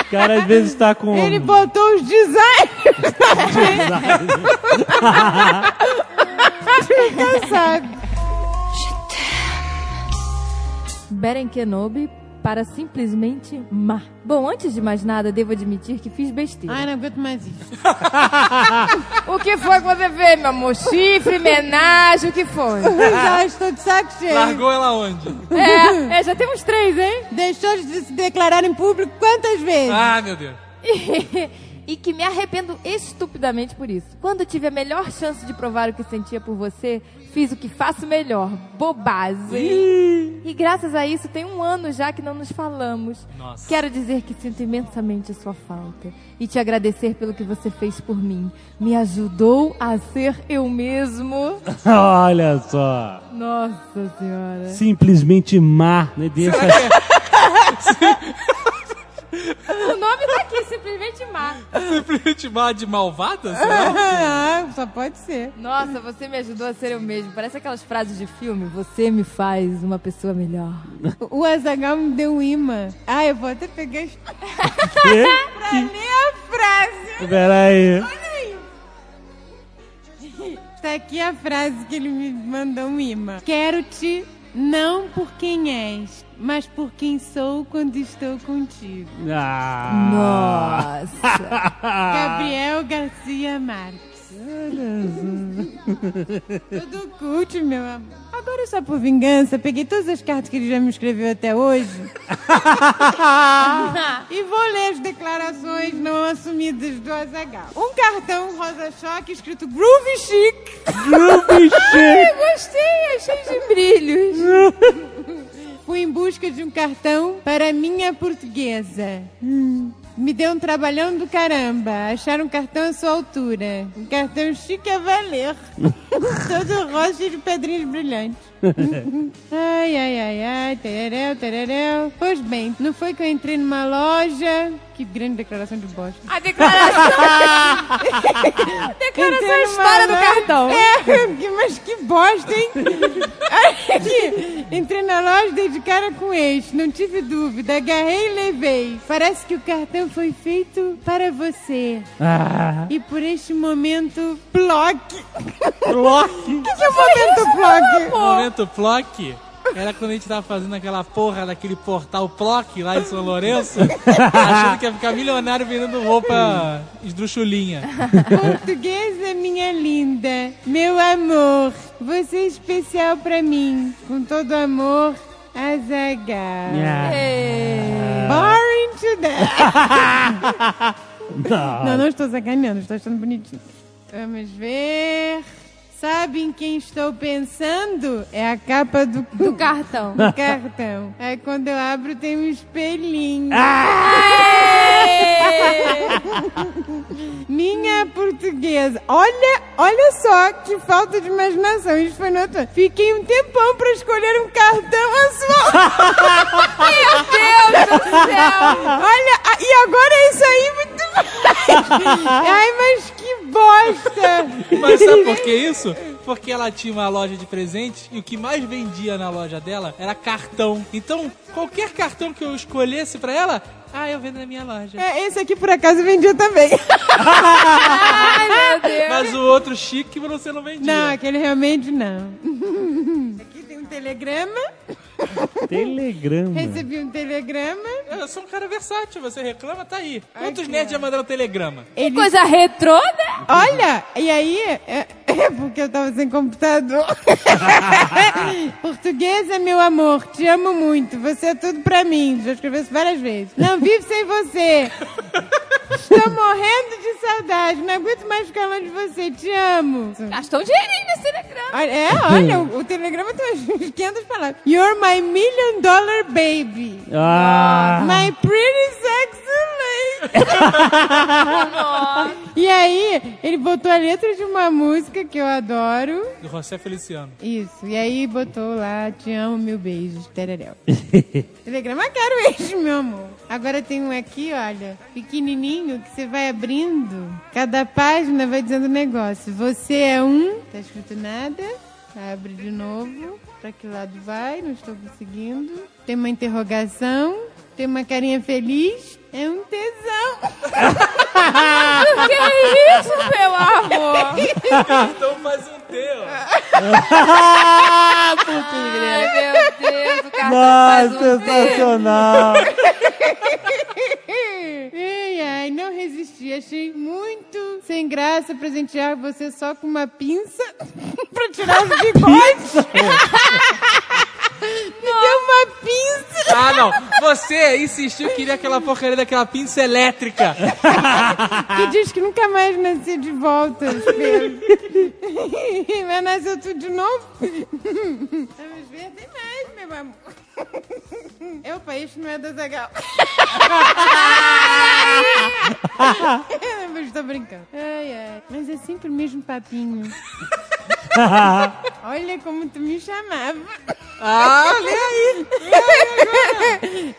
O cara às vezes tá com. Ele botou os designers Engraçado. Beren Kenobi para simplesmente má. Bom, antes de mais nada, devo admitir que fiz besteira. Ai, não aguento mais isso. O que foi que você fez, meu amor? Chifre, homenagem, o que foi? Já estou de saco cheio. largou ela onde? É, é, já temos três, hein? Deixou de se declarar em público quantas vezes? Ah, meu Deus. e que me arrependo estupidamente por isso. Quando tive a melhor chance de provar o que sentia por você, fiz o que faço melhor, bobagem. E graças a isso tem um ano já que não nos falamos. Nossa. Quero dizer que sinto imensamente a sua falta e te agradecer pelo que você fez por mim. Me ajudou a ser eu mesmo. Olha só. Nossa senhora. Simplesmente má. Né? Deixa... O nome tá aqui, simplesmente má. Simplesmente má de malvada? Será? Ah, só pode ser. Nossa, você me ajudou a ser eu mesmo. Parece aquelas frases de filme. Você me faz uma pessoa melhor. O Azagal me deu um imã. Ah, eu vou até pegar Quê? pra ler a frase. Peraí. Tá aqui a frase que ele me mandou um imã. Quero-te não por quem és, mas por quem sou quando estou contigo. Ah. Nossa. Gabriel Garcia Marques. Tudo cult, meu amor. Agora, só por vingança, peguei todas as cartas que ele já me escreveu até hoje e vou ler as declarações não assumidas do Azagal. Um cartão rosa-choque escrito Groovy Chic. Groovy Chic. Gostei, achei de brilhos. Fui em busca de um cartão para minha portuguesa. Hum, Me deu um trabalhão do caramba. Achar um cartão à sua altura. Um cartão chique a valer. Todo cheio de pedrinhas brilhantes. Ai, ai, ai, ai. Tereréu, tereréu. Pois bem, não foi que eu entrei numa loja... Que grande declaração de bosta. A declaração. declaração é a história do cartão. É, mas que bosta, hein? Aqui. Entrei na loja, dei de cara com este. Não tive dúvida. Agarrei e levei. Parece que o cartão foi feito para você. Ah. E por este momento, bloque. Block. O que, que é o momento bloque? Momento Flock. era quando a gente tava fazendo aquela porra daquele portal Plock lá em São Lourenço, achando que ia ficar milionário vendendo roupa esdruchulinha. Portuguesa, minha linda, meu amor, você é especial pra mim. Com todo amor, Azaghal. Boring to death. Não, não estou sacaneando, estou achando bonitinho. Vamos ver. Sabe em quem estou pensando? É a capa do, Do cartão. do cartão. Aí quando eu abro tem um espelhinho. Minha portuguesa. Olha, olha só que falta de imaginação. Isso foi no outro. Fiquei um tempão pra escolher um cartão a sua. Meu Deus do céu! Olha, ah, e agora é isso aí muito mais. Ai, mas que bosta. Mas sabe por que isso? Porque ela tinha uma loja de presentes e o que mais vendia na loja dela era cartão. Então, qualquer cartão que eu escolhesse pra ela, ah, eu vendo na minha loja. É, esse aqui por acaso vendia também. Ai, meu Deus! Mas o outro chique você não vendia. Não, aquele realmente não. Aqui tem um telegrama. Telegrama. Recebi um telegrama. Eu sou um cara versátil, você reclama, tá aí. Quantos nerds já mandaram telegrama? Que coisa retrô, né? Olha, e aí, é, é porque eu tava sem computador. Portuguesa, meu amor, te amo muito. Você é tudo pra mim. Já escrevi isso várias vezes. Não vivo sem você. Estou morrendo de saudade. Não aguento mais ficar longe de você. Te amo. Gastou um dinheirinho nesse telegrama. Olha, É, olha, o, o telegrama tem umas 500 palavras. You're my million dollar baby. Ah. My pretty sexy lady. e aí, ele botou a letra de uma música que eu adoro. Do José Feliciano. Isso. E aí botou lá, te amo, mil beijos, tereréu. Telegrama caro esse, meu amor. Agora tem um aqui, olha, pequenininho, que você vai abrindo. Cada página vai dizendo negócio. Você é um, tá escrito nada. Abre de novo. Pra que lado vai? Não estou conseguindo. Tem uma interrogação. Tem uma carinha feliz. É um tesão. Que isso, meu amor? Então faz um T, ó. Ai, meu Deus, o cartão Nossa, faz um sensacional. Ai, ai, não resisti. Achei muito sem graça presentear você só com uma pinça pra tirar os bigodes. Me deu uma pinça. Ah, não. Você insistiu que queria aquela porcaria daquela pinça elétrica. Que diz que nunca mais nascer de volta. Vai nascer tudo de novo? Vamos ver, tem mais, meu amor. Opa, isso não é da Zagal. Mas tô brincando. Ai, ai. Mas é sempre o mesmo papinho. Olha como tu me chamava. Ah, lê aí.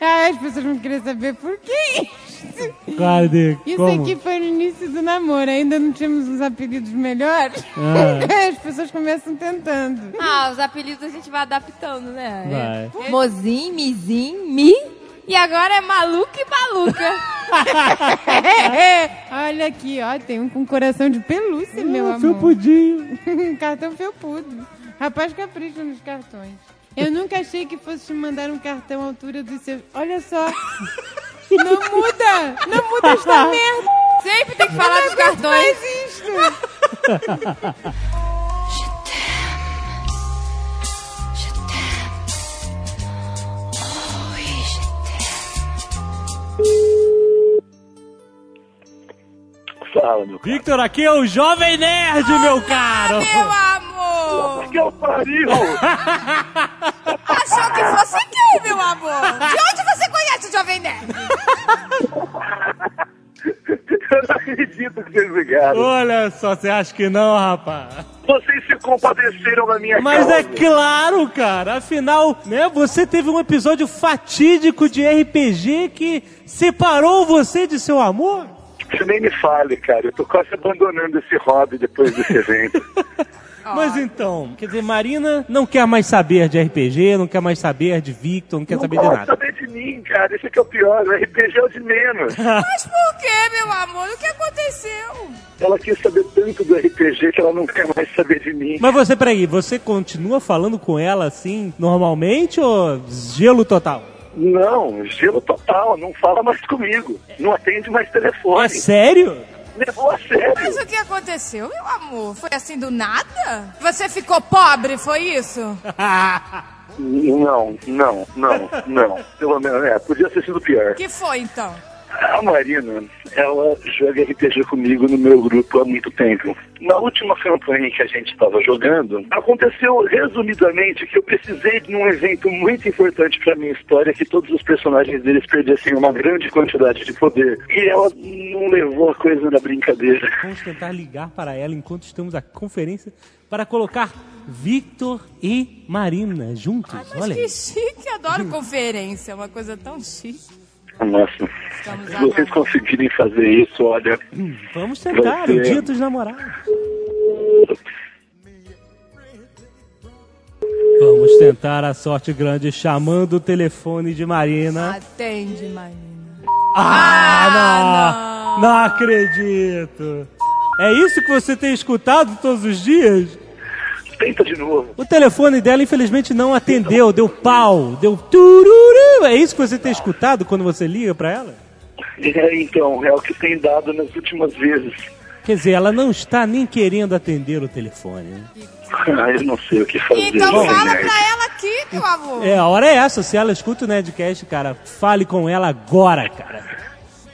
Ah, as pessoas vão querer saber por que isso. Cadê? Isso Como? aqui foi no início do namoro, ainda não tínhamos os apelidos melhores. Ah. As pessoas começam tentando. Ah, os apelidos a gente vai adaptando, né? Vai. Mozinho, Mizim, Mi. E agora é maluco e maluca. Olha aqui, ó, tem um com coração de pelúcia, meu Ah, Seu amor. pudinho. Um cartão felpudo. Rapaz capricha nos cartões. Eu nunca achei que fosse te mandar um cartão à altura dos seus... Olha só. Não muda! Não muda esta merda! Sempre tem que falar dos cartões. Faz isto! Fala, meu cara. Victor, aqui é o Jovem Nerd, meu caro. Meu amor! Que eu pariu! Achou que fosse quem, meu amor? De onde você conhece o Jovem Nerd? eu não acredito que vocês ligaram. Olha só, você acha que não, rapaz? Vocês se compadeceram na minha Mas causa. é claro, cara. Afinal, né, você teve um episódio fatídico de RPG que separou você de seu amor. Você nem me fale, cara. Eu tô quase abandonando esse hobby depois desse evento. Mas então, quer dizer, Marina não quer mais saber de RPG, não quer mais saber de Victor, não quer não saber de nada. saber de mim, cara. Isso aqui é o pior. O RPG é o de menos. Mas por que, meu amor? O que aconteceu? Ela quis saber tanto do RPG que ela não quer mais saber de mim. Mas você, peraí, você continua falando com ela assim, normalmente ou gelo total? Não, gelo total. Não fala mais comigo. Não atende mais telefone. É sério? Levou a sério. Mas o que aconteceu, meu amor? Foi assim do nada? Você ficou pobre, foi isso? Não, não, não, não. Pelo menos, é, podia ter sido pior. O que foi, então? A Marina, ela joga RPG comigo no meu grupo há muito tempo. Na última campanha que a gente estava jogando, aconteceu resumidamente que eu precisei de um evento muito importante para minha história, que todos os personagens deles perdessem uma grande quantidade de poder. E ela não levou a coisa na brincadeira. Vamos tentar ligar para ela enquanto estamos na conferência para colocar Victor e Marina juntos. Mas Olha que chique, adoro conferência, é uma coisa tão chique. Nossa, se vocês conseguirem fazer isso, olha. Vamos tentar, Vai o ser- dia dos namorados. Vamos tentar a sorte grande chamando o telefone de Marina. Atende, Marina. Ah, não! Não acredito! É isso que você tem escutado todos os dias? Tenta de novo. O telefone dela, infelizmente, não atendeu, deu pau, deu É isso que você tem escutado quando você liga pra ela? É, então, é o que tem dado nas últimas vezes. Quer dizer, ela não está nem querendo atender o telefone. né? Ah, eu não sei o que fazer. Então fala Nerd. pra ela aqui, meu amor. É, a hora é essa. Se ela escuta o Nedcast, cara, fale com ela agora, cara.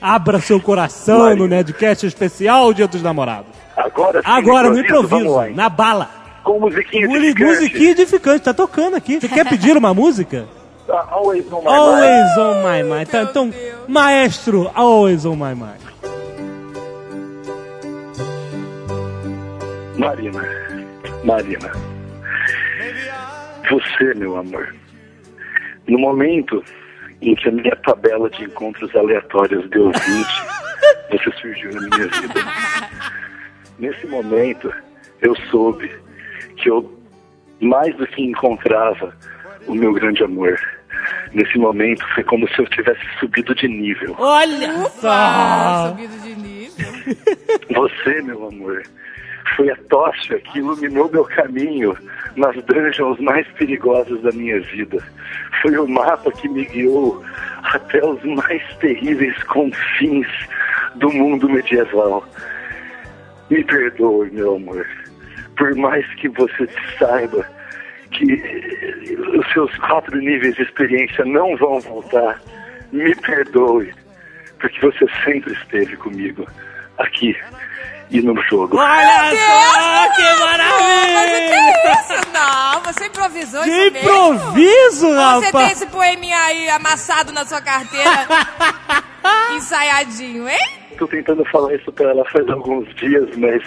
Abra seu coração no Nedcast especial Dia dos Namorados. Agora sim, Agora, no improviso, na bala. Com musiquinha edificante. Musiquinha edificante, tá tocando aqui. Você quer pedir uma música? Always on my Always on my mind. Tá, então, maestro, always on my mind. mind. Marina, Marina. Você, meu amor. No momento em que a minha tabela de encontros aleatórios deu 20, você surgiu na minha vida. Nesse momento, eu soube que eu mais do que encontrava o meu grande amor. Nesse momento, foi como se eu tivesse subido de nível. Olha só! Subido de nível. Você, meu amor, foi a tocha que iluminou meu caminho nas dungeons mais perigosas da minha vida. Foi o mapa que me guiou até os mais terríveis confins do mundo medieval. Me perdoe, meu amor. Por mais que você saiba que os seus quatro níveis de experiência não vão voltar, me perdoe. Porque você sempre esteve comigo, aqui e no jogo. Olha só, que Mas o maravilha! que é isso? Não, você improvisou Que isso mesmo? improviso, Você rapaz! tem esse poeminha aí amassado na sua carteira, ensaiadinho, hein? Tô tentando falar isso pra ela faz alguns dias, mas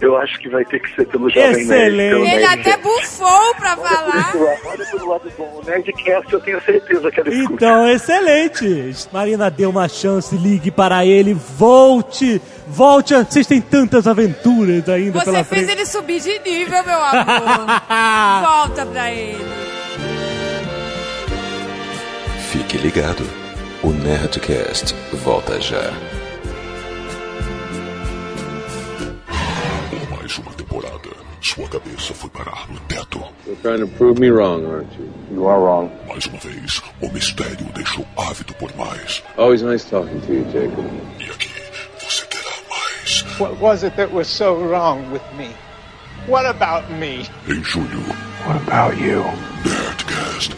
eu acho que vai ter que ser pelo Jovem Nerd. Pelo Ele Nerd. até bufou pra Olha falar. lado, olha pelo lado bom. O Nerdcast eu tenho certeza que ela escuta. Então, excelente! Marina, dê uma chance, ligue para ele, volte! Volte! a- Vocês têm tantas aventuras ainda Você pela fez frente. ele subir de nível, meu amor. Volta pra ele. Fique ligado. O Nerdcast volta já. Sua cabeça foi parar no teto. You're trying to prove me wrong, aren't you? You are wrong. Mais uma vez, o mistério o deixou ávido por mais. Always nice talking to you, Jacob. E aqui, você terá mais. What was it that was so wrong with me? What about me? Em julho, What about you? Nerdcast.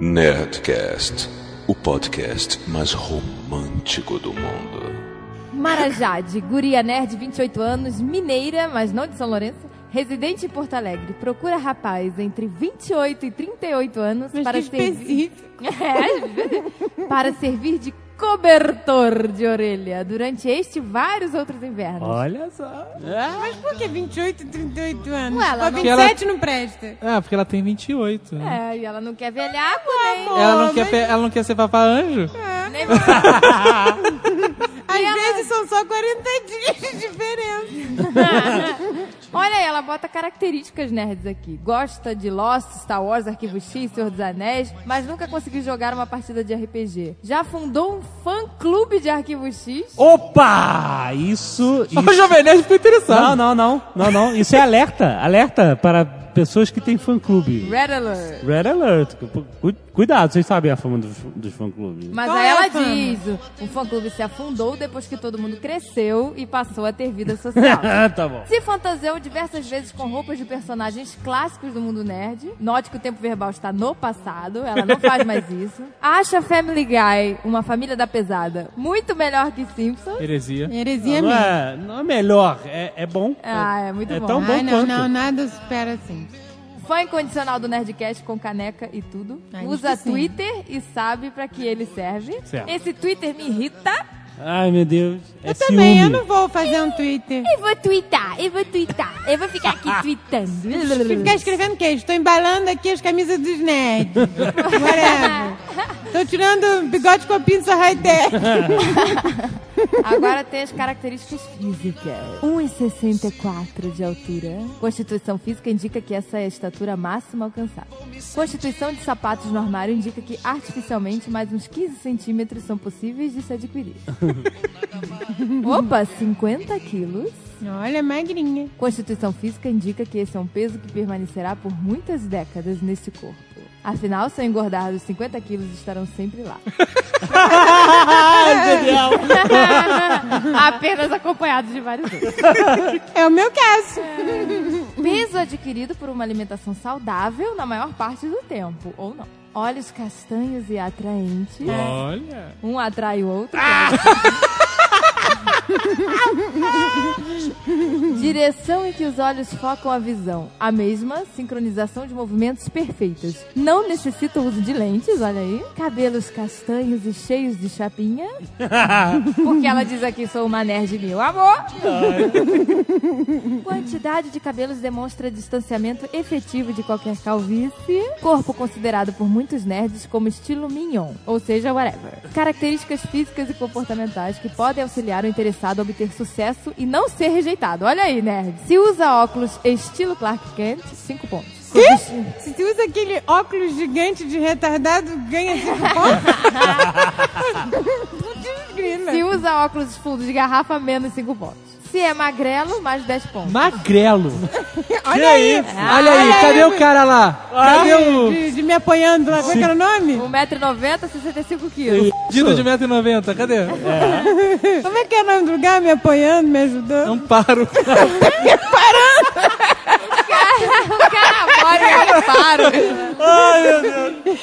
Nerdcast, o podcast mais romântico do mundo. Marajade, guria nerd, 28 anos, mineira, mas não de São Lourenço, residente em Porto Alegre. Procura rapaz entre 28 e 38 anos Mas para que servir... É, para servir de cobertor de orelha durante este e vários outros invernos. Olha só. Mas por que 28 e 38 anos? Ué, ela Pô, não- 27 não presta. Ah, porque ela tem 28. né? É, e ela não quer velhaco, nem... Ela, não quer, pe- ela não quer ser papá anjo? nem... Às vezes são só 40 dias de diferença. Olha aí, ela bota características nerds aqui. Gosta de Lost, Star Wars, Arquivo X, Senhor dos Anéis, mas nunca conseguiu jogar uma partida de RPG. Já fundou um fã-clube de Arquivo X? Opa! Isso. isso... O Jovem Nerd ficou interessado. Não, não, não, não, não. Isso é alerta. Alerta para pessoas que têm fã-clube. Red Alert. Red Alert. Cu- Cuidado, vocês sabem a fama dos, dos fã-clubes. Mas Qual aí é ela diz, o fã-clube se afundou depois que todo mundo cresceu e passou a ter vida social. tá bom. Se fantasiou diversas vezes com roupas de personagens clássicos do mundo nerd. Note que o tempo verbal está no passado, ela não faz mais isso. Acha Family Guy, uma família da pesada, muito melhor que Simpsons. Heresia. Heresia Não mesmo. é, não é melhor, é, é bom. Ah, é muito é bom. tão bom Ai, não, quanto. não, nada supera assim. Fã incondicional do Nerdcast com caneca e tudo. Ai, Usa. Twitter e sabe pra que ele serve. Certo. Esse Twitter me irrita. Ai, meu Deus. É Eu também, ciúme. eu não vou fazer um Twitter. Eu vou twittar, eu vou twittar. Eu vou ficar aqui tweetando. Ficar escrevendo o quê? Estou embalando aqui as camisas dos nerds. Whatever. Estou tirando o bigode com a pinça high-tech. Agora tem as características físicas. 1,64 de altura. Constituição física indica que essa é a estatura máxima alcançada. Constituição de sapatos no armário indica que artificialmente mais uns 15 centímetros são possíveis de se adquirir. Opa, 50 quilos. Olha, magrinha. Constituição física indica que esse é um peso que permanecerá por muitas décadas nesse corpo. Afinal, se eu engordar dos 50 quilos, estarão sempre lá. Genial. Apenas acompanhados de vários outros. É o meu caso. Peso adquirido por uma alimentação saudável na maior parte do tempo, ou não. Olhos castanhos e atraentes. Olha. Um atrai o outro. Direção em que os olhos focam a visão. A mesma sincronização de movimentos perfeitas. Não necessita o uso de lentes, olha aí. Cabelos castanhos e cheios de chapinha. Porque ela diz aqui, sou uma nerd meu amor. Quantidade de cabelos demonstra distanciamento efetivo de qualquer calvície. Corpo considerado por muitos nerds como estilo mignon, ou seja, whatever. Características físicas e comportamentais que podem auxiliar o interessado a obter sucesso e não ser rejeitado. Olha aí, nerd. Se usa óculos estilo Clark Kent, 5 pontos. Quê? Se tu usa aquele óculos gigante de retardado, ganha cinco pontos? Putz, grila. Se usa óculos fundo de garrafa, menos 5 pontos. Se é magrelo, mais 10 pontos. Magrelo. Olha aí. Olha aí, cadê o cara lá? Cadê o De, de me apoiando lá, qual que era o nome? 1,90m, 65 quilos. Dino de 1,90m? Cadê? Como é que é o nome do lugar? Me apoiando, me ajudando? Amparo. o cara mora em reparo. Ai, meu Deus.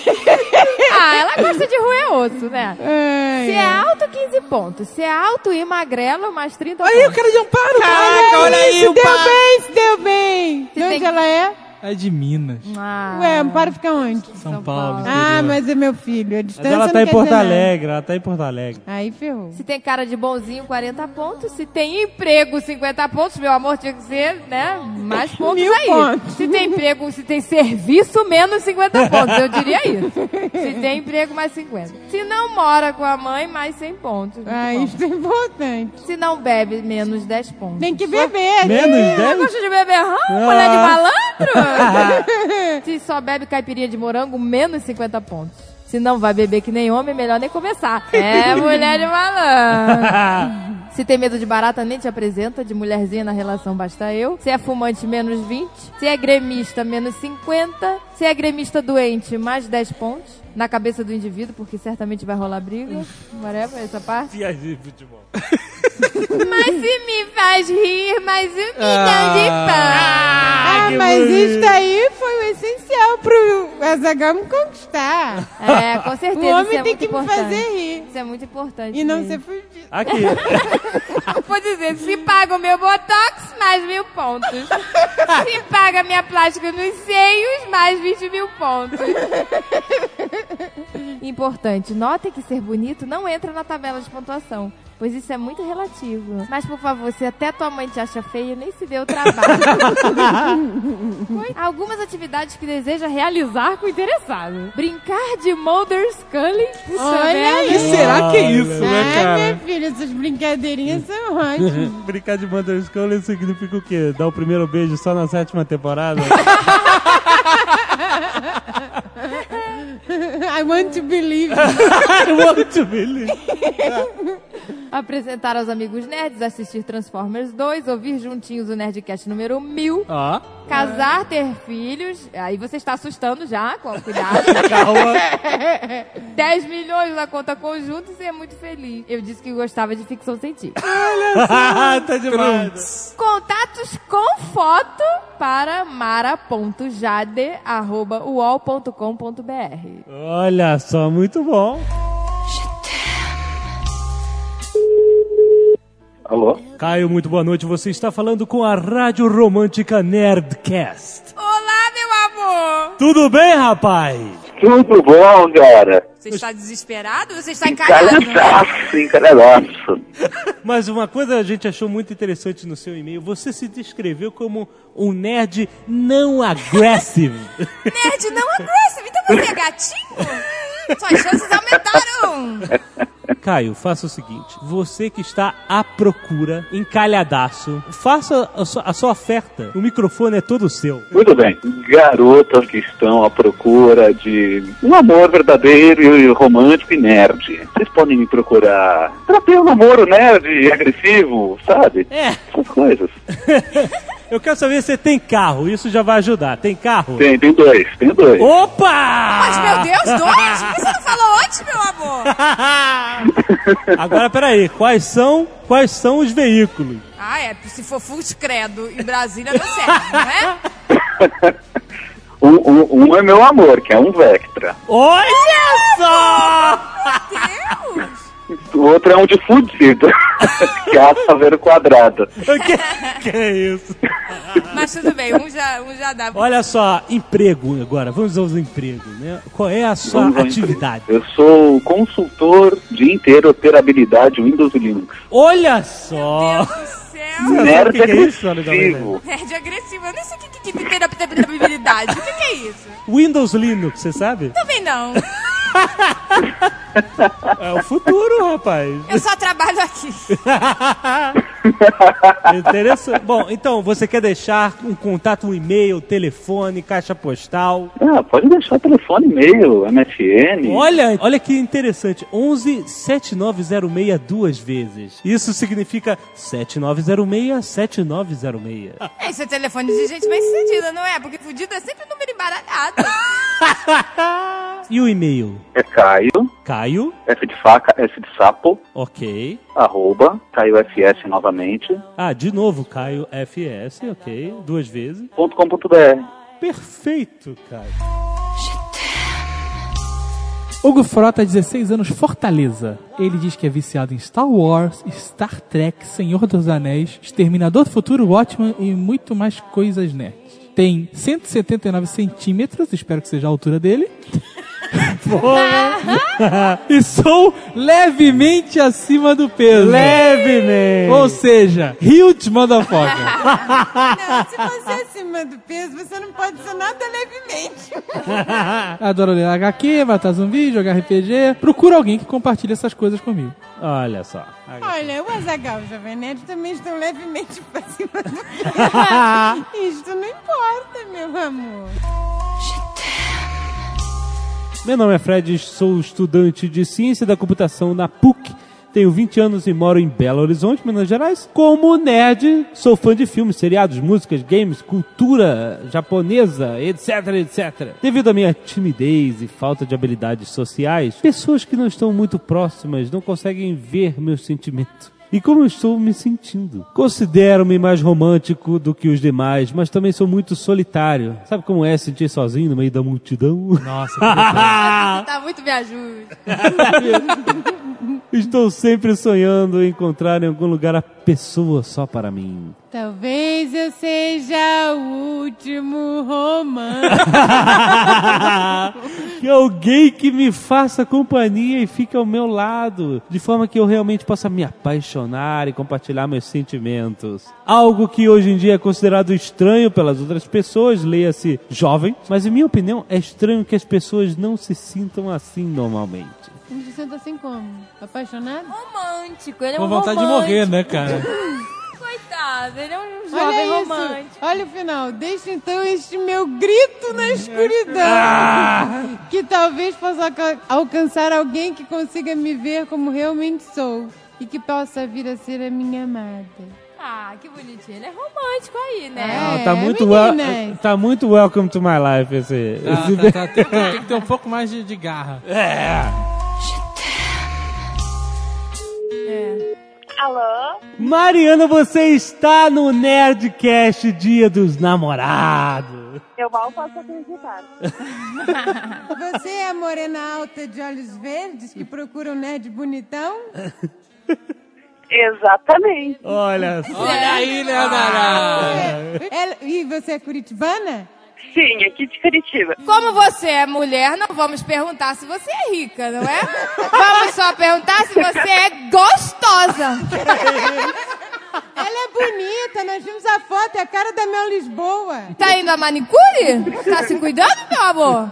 Ah, ela gosta de roer osso, né? Ai, Se é alto, 15 pontos. Se é alto e magrelo, mais 30 Aí, o pontos. cara de Amparo. Caraca, olha aí, se deu bem, se deu bem. De onde ela é? É de Minas. Ah, Ué, Amparo fica onde? São Paulo. Ah, interior. mas é meu filho. A Mas distância ela tá não em Porto nada. Alegre, ela tá em Porto Alegre. Aí ferrou. Se tem cara de bonzinho, 40 pontos. Se tem emprego, 50 pontos. Meu amor, tinha que ser, né? Mais pontos Mil aí. pontos. Se tem emprego, se tem serviço, menos 50 pontos. Eu diria isso. Se tem emprego, mais 50. Se não mora com a mãe, mais 100 pontos. Ah, bom. isso é importante. Se não bebe, menos 10 pontos. Tem que beber. Menos né? 10? Gosta de beber rã? Mulher de malandro? Se só bebe caipirinha de morango, menos 50 pontos. Se não vai beber que nem homem, melhor nem começar. É mulher de malandro. Se tem medo de barata, nem te apresenta. De mulherzinha na relação, basta eu. Se é fumante, menos 20. Se é gremista, menos 50. Se é gremista doente, mais 10 pontos. Na cabeça do indivíduo, porque certamente vai rolar briga. Whatever, essa parte. Viagem de futebol. Mas se me faz rir, mais um milhão de pão. Mas isso aí foi o essencial pro Azaghal me conquistar. É, com certeza. O isso homem é tem muito que me importante. fazer rir. Isso é muito importante. E não mesmo. ser fudido. Aqui. Vou dizer, se paga o meu botox, mais mil pontos. Se paga a minha plástica nos seios, mais 20 mil pontos. Importante, notem que ser bonito não entra na tabela de pontuação. Pois isso é muito relativo. Mas, por favor, se até tua mãe te acha feio, nem se dê o trabalho. Algumas atividades que deseja realizar com o interessado. Brincar de Mulder Scully. Puxa Olha aí. Que será que é isso, né, Ai, cara? minha filha, essas brincadeirinhas são ótimas. Brincar de Mother Scully significa o quê? Dar o primeiro beijo só na sétima temporada? I want to believe. I want to believe. Apresentar aos amigos nerds, assistir Transformers 2, ouvir juntinhos o Nerdcast número 1000. Ó. Casar, ter filhos. Aí você está assustando já, com cuidado. Calma. 10 milhões na conta conjunta e ser muito feliz. Eu disse que gostava de ficção científica. tá demais. Contatos com foto para mara.jade.uol.com.br. Olha só, muito bom. Alô? Caio, muito boa noite. Você está falando com a Rádio Romântica Nerdcast. Olá, meu amor! Tudo bem, rapaz? Tudo bom, cara? Você está desesperado ou você está encalhado? Encalhadaço, encalhadaço. Mas uma coisa a gente achou muito interessante no seu e-mail. Você se descreveu como um nerd não aggressive. Nerd não aggressive, então você é gatinho? Suas chances aumentaram! Caio, faça o seguinte: você que está à procura, encalhadaço, faça a sua, a sua oferta. O microfone é todo seu. Muito bem. Garotas que estão à procura de um amor verdadeiro e romântico e nerd. Vocês podem me procurar pra ter um namoro nerd e agressivo, sabe? É. Essas coisas. Eu quero saber se você tem carro, isso já vai ajudar. Tem carro? Tem, tem dois, tem dois. Opa! Mas, meu Deus, dois? Por que você não falou antes, meu amor? Agora, peraí, quais são, quais são os veículos? Ah, é, se for full credo em Brasília não serve, não é? Um, um, um é meu amor, que é um Vectra. Olha só! Meu Deus! O outro é um de fudido, que é a Saveiro Quadrada. que, que é isso? Mas tudo bem, um já, um já dá. Olha só, emprego agora, vamos aos empregos, né? Qual é a sua atividade? Eu sou consultor de interoperabilidade Windows e Linux. Olha só! Céu. Nerd o que que é isso, agressivo. Nerd agressivo, eu nem sei o que, que, que tem da habilidade. O que, que é isso? Windows Linux, você sabe? Também não. É o futuro, rapaz. Eu só trabalho aqui. Interessante. Bom, então, você quer deixar um contato, um e-mail, telefone, caixa postal? Ah, pode deixar telefone, e-mail, MSN. Olha, olha que interessante. 11 7906 duas vezes. Isso significa 7906 7906. É, isso é telefone de gente bem sucedida, não é? Porque fudido é sempre número embaralhado. E o e-mail? É Caio, Caio, F de faca, S de sapo, ok. arroba, Caio FS novamente, Ah, de novo, Caio FS, ok. Duas vezes. ponto com ponto BR. Perfeito, Caio. Hugo Frota, 16 anos, Fortaleza. Ele diz que é viciado em Star Wars, Star Trek, Senhor dos Anéis, Exterminador do Futuro, Watchman e muito mais coisas nerds. Tem 179 centímetros, espero que seja a altura dele. e sou levemente acima do peso. Levemente. Ou seja, huge motherfucker. Não, se você é acima do peso, você não pode ser nada levemente. Adoro ler HQ, matar zumbi, jogar RPG. Procura alguém que compartilhe essas coisas comigo. Olha só. Olha, o Azagal e o Jovem Nerd também estão levemente pra cima do peso. Isto não importa, meu amor. Meu nome é Fred, sou estudante de Ciência da Computação na PUC. Tenho 20 anos e moro em Belo Horizonte, Minas Gerais. Como nerd, sou fã de filmes, seriados, músicas, games, cultura japonesa, etc, etc. Devido à minha timidez e falta de habilidades sociais, pessoas que não estão muito próximas não conseguem ver meus sentimentos. E como eu estou me sentindo? Considero-me mais romântico do que os demais, mas também sou muito solitário. Sabe como é sentir sozinho no meio da multidão? Nossa, tá muito me ajude. Estou sempre sonhando em encontrar em algum lugar a pessoa só para mim. Talvez eu seja o último romance. que alguém que me faça companhia e fique ao meu lado, de forma que eu realmente possa me apaixonar e compartilhar meus sentimentos. Algo que hoje em dia é considerado estranho pelas outras pessoas, leia-se jovem, mas em minha opinião é estranho que as pessoas não se sintam assim normalmente. Não se senta assim como? Apaixonado? Romântico, ele é Com um vontade de romântico. morrer, né, cara? Coitado, ele é um Olha jovem isso. romântico. Olha o final. Deixa então este meu grito na escuridão. Ah! Que talvez possa alca- alcançar alguém que consiga me ver como realmente sou. E que possa vir a ser a minha amada. Ah, que bonitinho. Ele é romântico aí, né? Ah, tá muito wel- meninas. tá muito welcome to my life esse. Ah, esse- tá, tá, tem, tem que ter um pouco mais de, de garra. É. Alô? Mariana, você está no Nerdcast Dia dos Namorados. Eu mal posso acreditar. Você é a morena alta de olhos verdes que procura um nerd bonitão? Exatamente. Olha só. Olha aí, Leonardo. Ela- e você é curitibana? Sim, aqui de Curitiba. Como você é mulher, não vamos perguntar se você é rica, não é? Vamos só perguntar se você é gostosa. Ela é bonita, nós vimos a foto, é a cara da Mel Lisboa. Tá indo a manicure? Tá se cuidando, meu amor?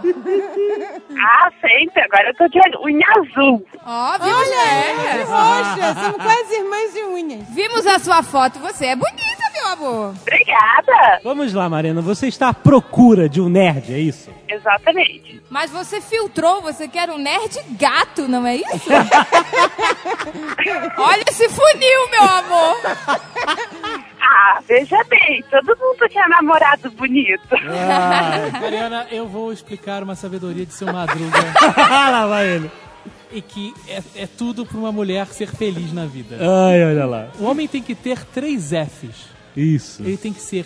Ah, sempre. Agora eu tô de olho. unha azul. Ó, vimos Olha, é. é roxa, somos quase irmãs de unhas. Vimos a sua foto, você é bonita, meu amor. Obrigada. Vamos lá, Mariana, você está à procura de um nerd, é isso? Exatamente. Mas você filtrou, você quer um nerd gato, não é isso? Olha esse funil, meu amor. Ah, veja bem. Todo mundo quer namorado bonito. Mariana, eu vou explicar uma sabedoria de seu Madruga. lá vai ele. E que é, é tudo pra uma mulher ser feliz na vida. Ai, olha lá. O homem tem que ter três Fs. Isso. Ele tem que ser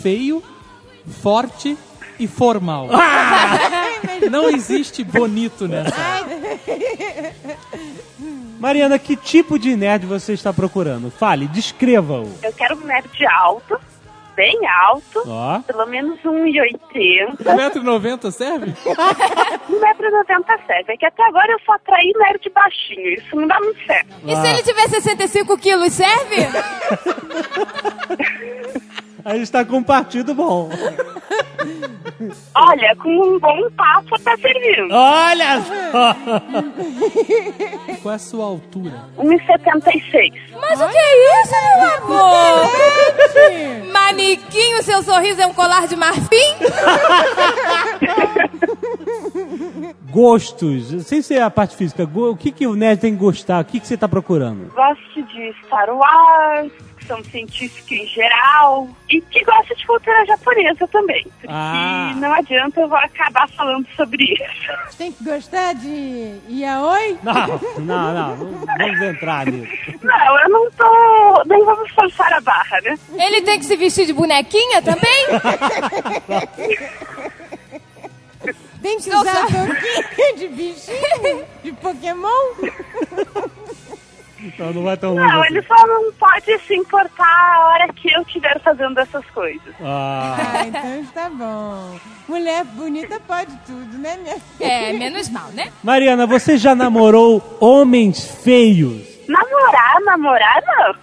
feio, forte e formal. Não existe bonito nessa. Mariana, que tipo de nerd você está procurando? Fale, descreva-o. Eu quero um nerd alto, bem alto, Ó. pelo menos 1,80. 1,90m serve? 1,90m serve. É que até agora eu só atraí nerd baixinho. Isso não dá muito certo. E se ele tiver 65 quilos, serve? A gente está com um partido bom. Olha, com um bom papo tá servindo. Olha só! Qual é a sua altura? 1,76. Mas o que é isso, meu amor? Maniquinho, seu sorriso é um colar de marfim? Gostos, sem ser a parte física, go- o que, que o nerd tem que gostar? O que, que você está procurando? Gosto de Star Wars, ficção científica em geral. E que gosta de cultura japonesa também. Porque Ah. não adianta, eu vou acabar falando sobre isso. Tem que gostar de yaoi? Não, não, não, não vamos entrar nisso. Não, eu não tô. Não vamos forçar a barra, né? Ele tem que se vestir de bonequinha também? Tem que usar touquinha de bichinho? De Pokémon? Não, não vai tão longe Não, assim. ele só não pode se importar a hora que eu estiver fazendo essas coisas. Ah, Ah, então está bom. Mulher bonita pode tudo, né, minha filha? É, menos mal, né? Mariana, você já namorou homens feios? Namorar, namorar, não.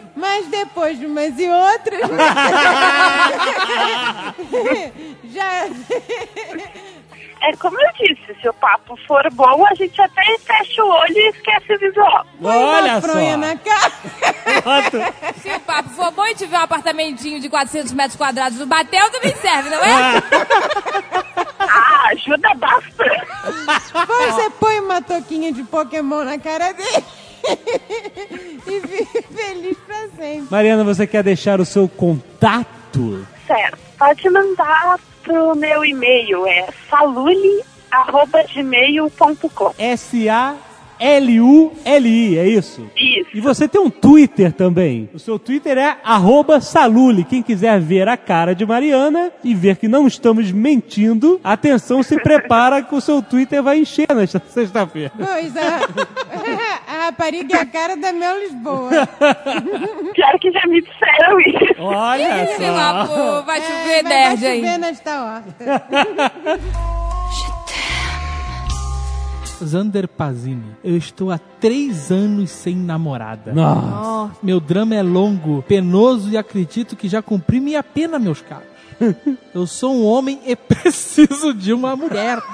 Mas depois de umas e outras. já. É como eu disse, se o papo for bom, a gente até fecha o olho e esquece o visual. Olha só! na cara. Se o papo for bom e tiver um apartamentinho de 400 metros quadrados no Batel, também serve, não é? Ah, ajuda bastante. Você põe uma touquinha de Pokémon na cara dele. e vive feliz pra sempre. Mariana, você quer deixar o seu contato? Certo. Pode mandar pro meu e-mail, é saluli.gmail.com. S-A-L-U-L-I, é isso? Isso. E você tem um Twitter também. O seu Twitter é arroba Saluli. Quem quiser ver a cara de Mariana e ver que não estamos mentindo, atenção, se prepara que o seu Twitter vai encher nesta sexta-feira. Pois a, a rapariga é a cara da Mel Lisboa. Pior que já me disseram isso. Olha Ih, só. vai chover É, vai nerd chover nesta horta. Zander Pazini. Eu estou há três anos sem namorada. Nossa. Meu drama é longo, penoso e acredito que já cumpri minha pena, meus caros. Eu sou um homem e preciso de uma mulher.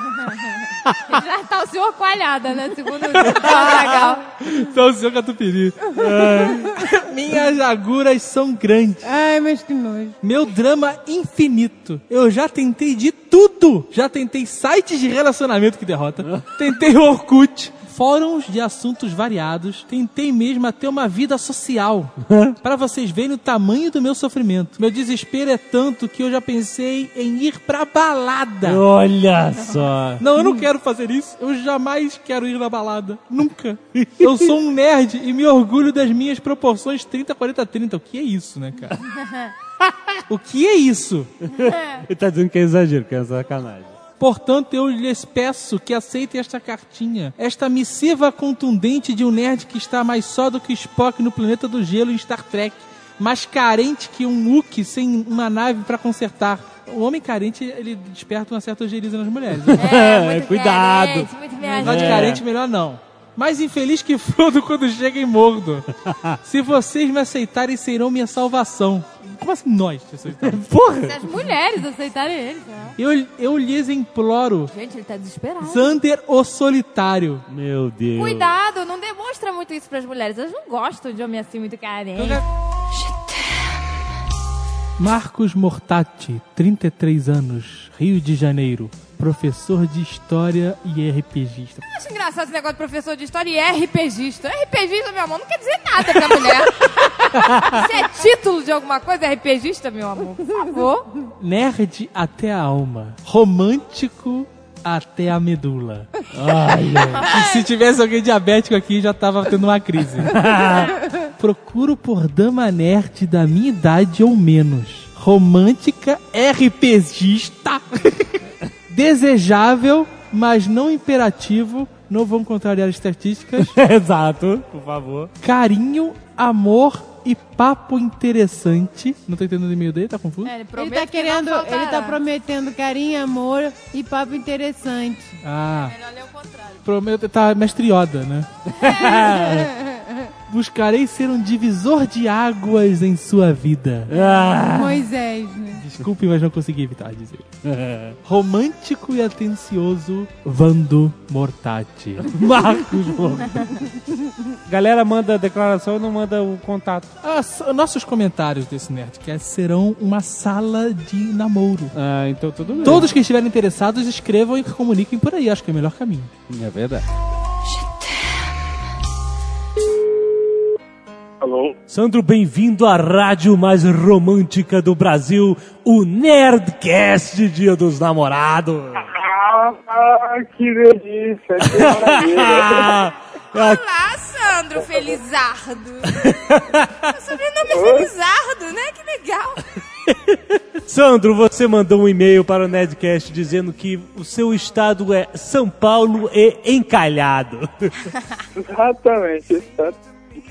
Já tá o senhor coalhada, né? Segundo o legal. Então, o senhor Catupiry. É. Minhas aguras são grandes. Ai, mas que nojo. Meu drama infinito. Eu já tentei de tudo. Já tentei sites de relacionamento que derrota. Tentei o Orkut. Fóruns de assuntos variados. Tentei mesmo até uma vida social. Pra vocês verem o tamanho do meu sofrimento. Meu desespero é tanto que eu já pensei em ir pra balada. Olha só. Não, eu não quero fazer isso. Eu jamais quero ir na balada. Nunca. Eu sou um nerd e me orgulho das minhas proporções 30, 40, 30. O que é isso, né, cara? O que é isso? Ele tá dizendo que é exagero, que é sacanagem. Portanto, eu lhes peço que aceitem esta cartinha, esta missiva contundente de um nerd que está mais só do que Spock no planeta do gelo em Star Trek, mais carente que um Wookiee sem uma nave para consertar. O homem carente, ele desperta uma certa ojeriza nas mulheres. É, muito Cuidado. carente, muito Negócio de É. carente, melhor não. Mais infeliz que Frodo quando chega em Mordor. Se vocês me aceitarem, serão minha salvação. Como assim nós te aceitamos? Se Porra! as mulheres aceitarem ele, né? Eu, eu lhes imploro, Gente, ele tá desesperado. Zander o Solitário. Meu Deus. Cuidado, não demonstra muito isso pras mulheres. Elas não gostam de homem assim muito carente. Marcos Mortati, 33 anos, Rio de Janeiro. Professor de História e RPGista. Eu acho engraçado esse negócio de professor de história e RPGista. RPGista, meu amor, não quer dizer nada pra mulher. Se é título de alguma coisa, RPGista, meu amor, por favor. Nerd até a alma. Romântico até a medula. Olha. Se tivesse alguém diabético aqui, já tava tendo uma crise. Procuro por dama nerd da minha idade ou menos. Romântica, RPGista. Desejável, mas não imperativo. Não vamos contrariar estatísticas. Exato, por favor. Carinho, amor e papo interessante. Não tô entendendo o e-mail dele, tá confuso? É, ele, Ele tá querendo, ele tá prometendo carinho, amor e papo interessante. Ah. Melhor ler o contrário. Prometo, tá mestre Yoda, né? Buscarei ser um divisor de águas em sua vida. Ah. Moisés, né? Desculpe, mas não consegui evitar dizer. Romântico e atencioso, Vando Mortati. Marcos Mortati. Galera manda declaração e não manda o contato. As- nossos comentários desse Nerdcast serão uma sala de namoro. Ah, então tudo bem. Todos que estiverem interessados escrevam e comuniquem por aí. Acho que é o melhor caminho. É verdade. Alô? Sandro, bem-vindo à rádio mais romântica do Brasil, o Nerdcast Dia dos Namorados. Ah, que delícia, que maravilha. Olá, Sandro Felizardo. Meu sobrenome é Felizardo, né? Que legal. Sandro, você mandou um e-mail para o Nerdcast dizendo que o seu estado é São Paulo e encalhado. Exatamente, está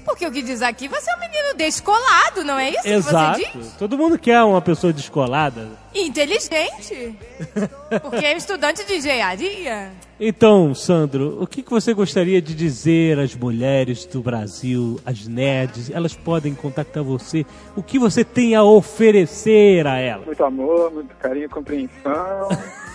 Porque o que diz aqui, você é um menino descolado, não é isso que Exato. você diz? Todo mundo quer uma pessoa descolada. Inteligente. Porque é estudante de engenharia. Então, Sandro, o que que você gostaria de dizer às mulheres do Brasil, às nerds? Elas podem contactar você. O que você tem a oferecer a elas? muito amor, muito carinho, compreensão,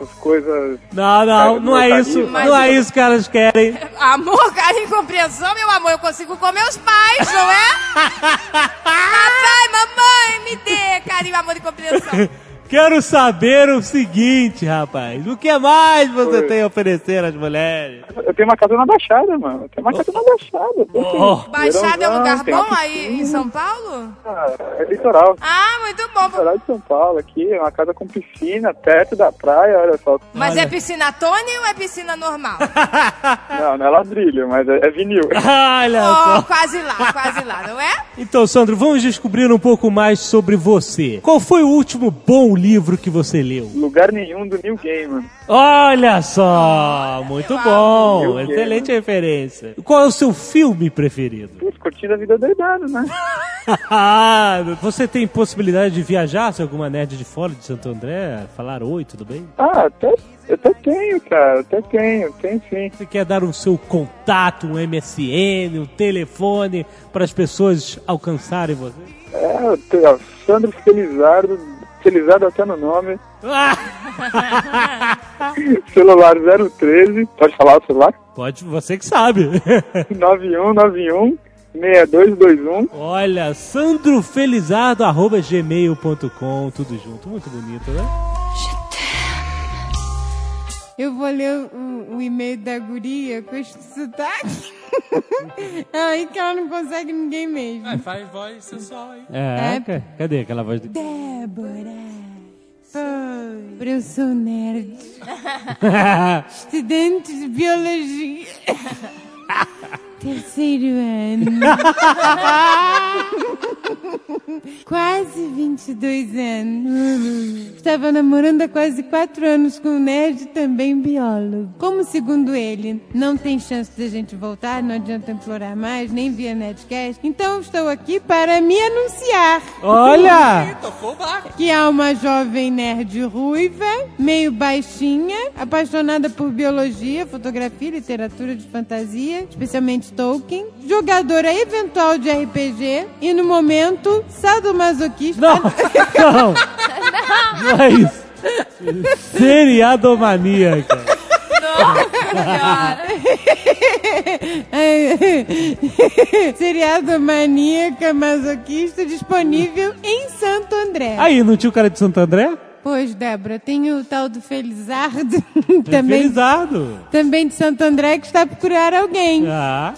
essas coisas. Não, não, não é isso. Não é isso que elas querem. Amor, carinho e compreensão, meu amor, eu consigo com meus pais, não é? Papai, mamãe, me dê carinho, amor e compreensão. Quero saber o seguinte, rapaz. O que mais você Oi. tem a oferecer às mulheres? Eu tenho uma casa na Baixada, mano. Eu tenho uma casa na Baixada. Oh. Baixada é um lugar bom aí em São Paulo? Ah, É litoral. Ah, muito bom. Litoral de São Paulo aqui, é uma casa com piscina, perto da praia, olha só. Mas é piscina Tony ou é piscina normal? Não, não é ladrilho, mas é, é vinil. Olha Oh, só. quase lá, quase lá, não é? Então, Sandro, vamos descobrir um pouco mais sobre você. Qual foi o último bom livro que você leu? Lugar nenhum do New Game. Olha só, muito bom, excelente referência. Qual é o seu filme preferido? Putz, curtindo a vida doidada, né? Você tem possibilidade de viajar se alguma nerd de fora de Santo André falar oi, tudo bem? Ah, até Eu até tenho, cara, até tenho, tem sim. Você quer dar o seu contato, um MSN, um telefone para as pessoas alcançarem você? É, eu tenho, ó, Sandro Felizardo, Felizardo até no nome. celular 013, pode falar o celular? Pode, você que sabe. 9191 6221. Olha, sandrofelizardo, arroba gmail.com, tudo junto. Muito bonito, né? Eu vou ler o, o e-mail da guria com este sotaque. Aí que ela não consegue ninguém mesmo. Ai, faz voz sensual aí. É, É. ca- cadê aquela voz de... Débora. Oi. Eu sou nerd. Estudante de biologia. Terceiro ano. quase 22 anos. Estava namorando há quase 4 anos com um nerd também biólogo. Como segundo ele, não tem chance de a gente voltar, não adianta implorar mais, nem via Nerdcast. Então estou aqui para me anunciar. Olha! Que é uma jovem nerd ruiva, meio baixinha, apaixonada por biologia, fotografia, literatura de fantasia, especialmente Tolkien, jogadora eventual de RPG e, no momento, sadomasoquista. Não, não, não é isso. Seriadomaníaca. Seriado maníaca masoquista disponível em Santo André. Aí, não tinha o cara de Santo André? Pois, Débora, tem o tal do Felizardo também, Felizardo. também de Santo André que está a procurar alguém. Ah.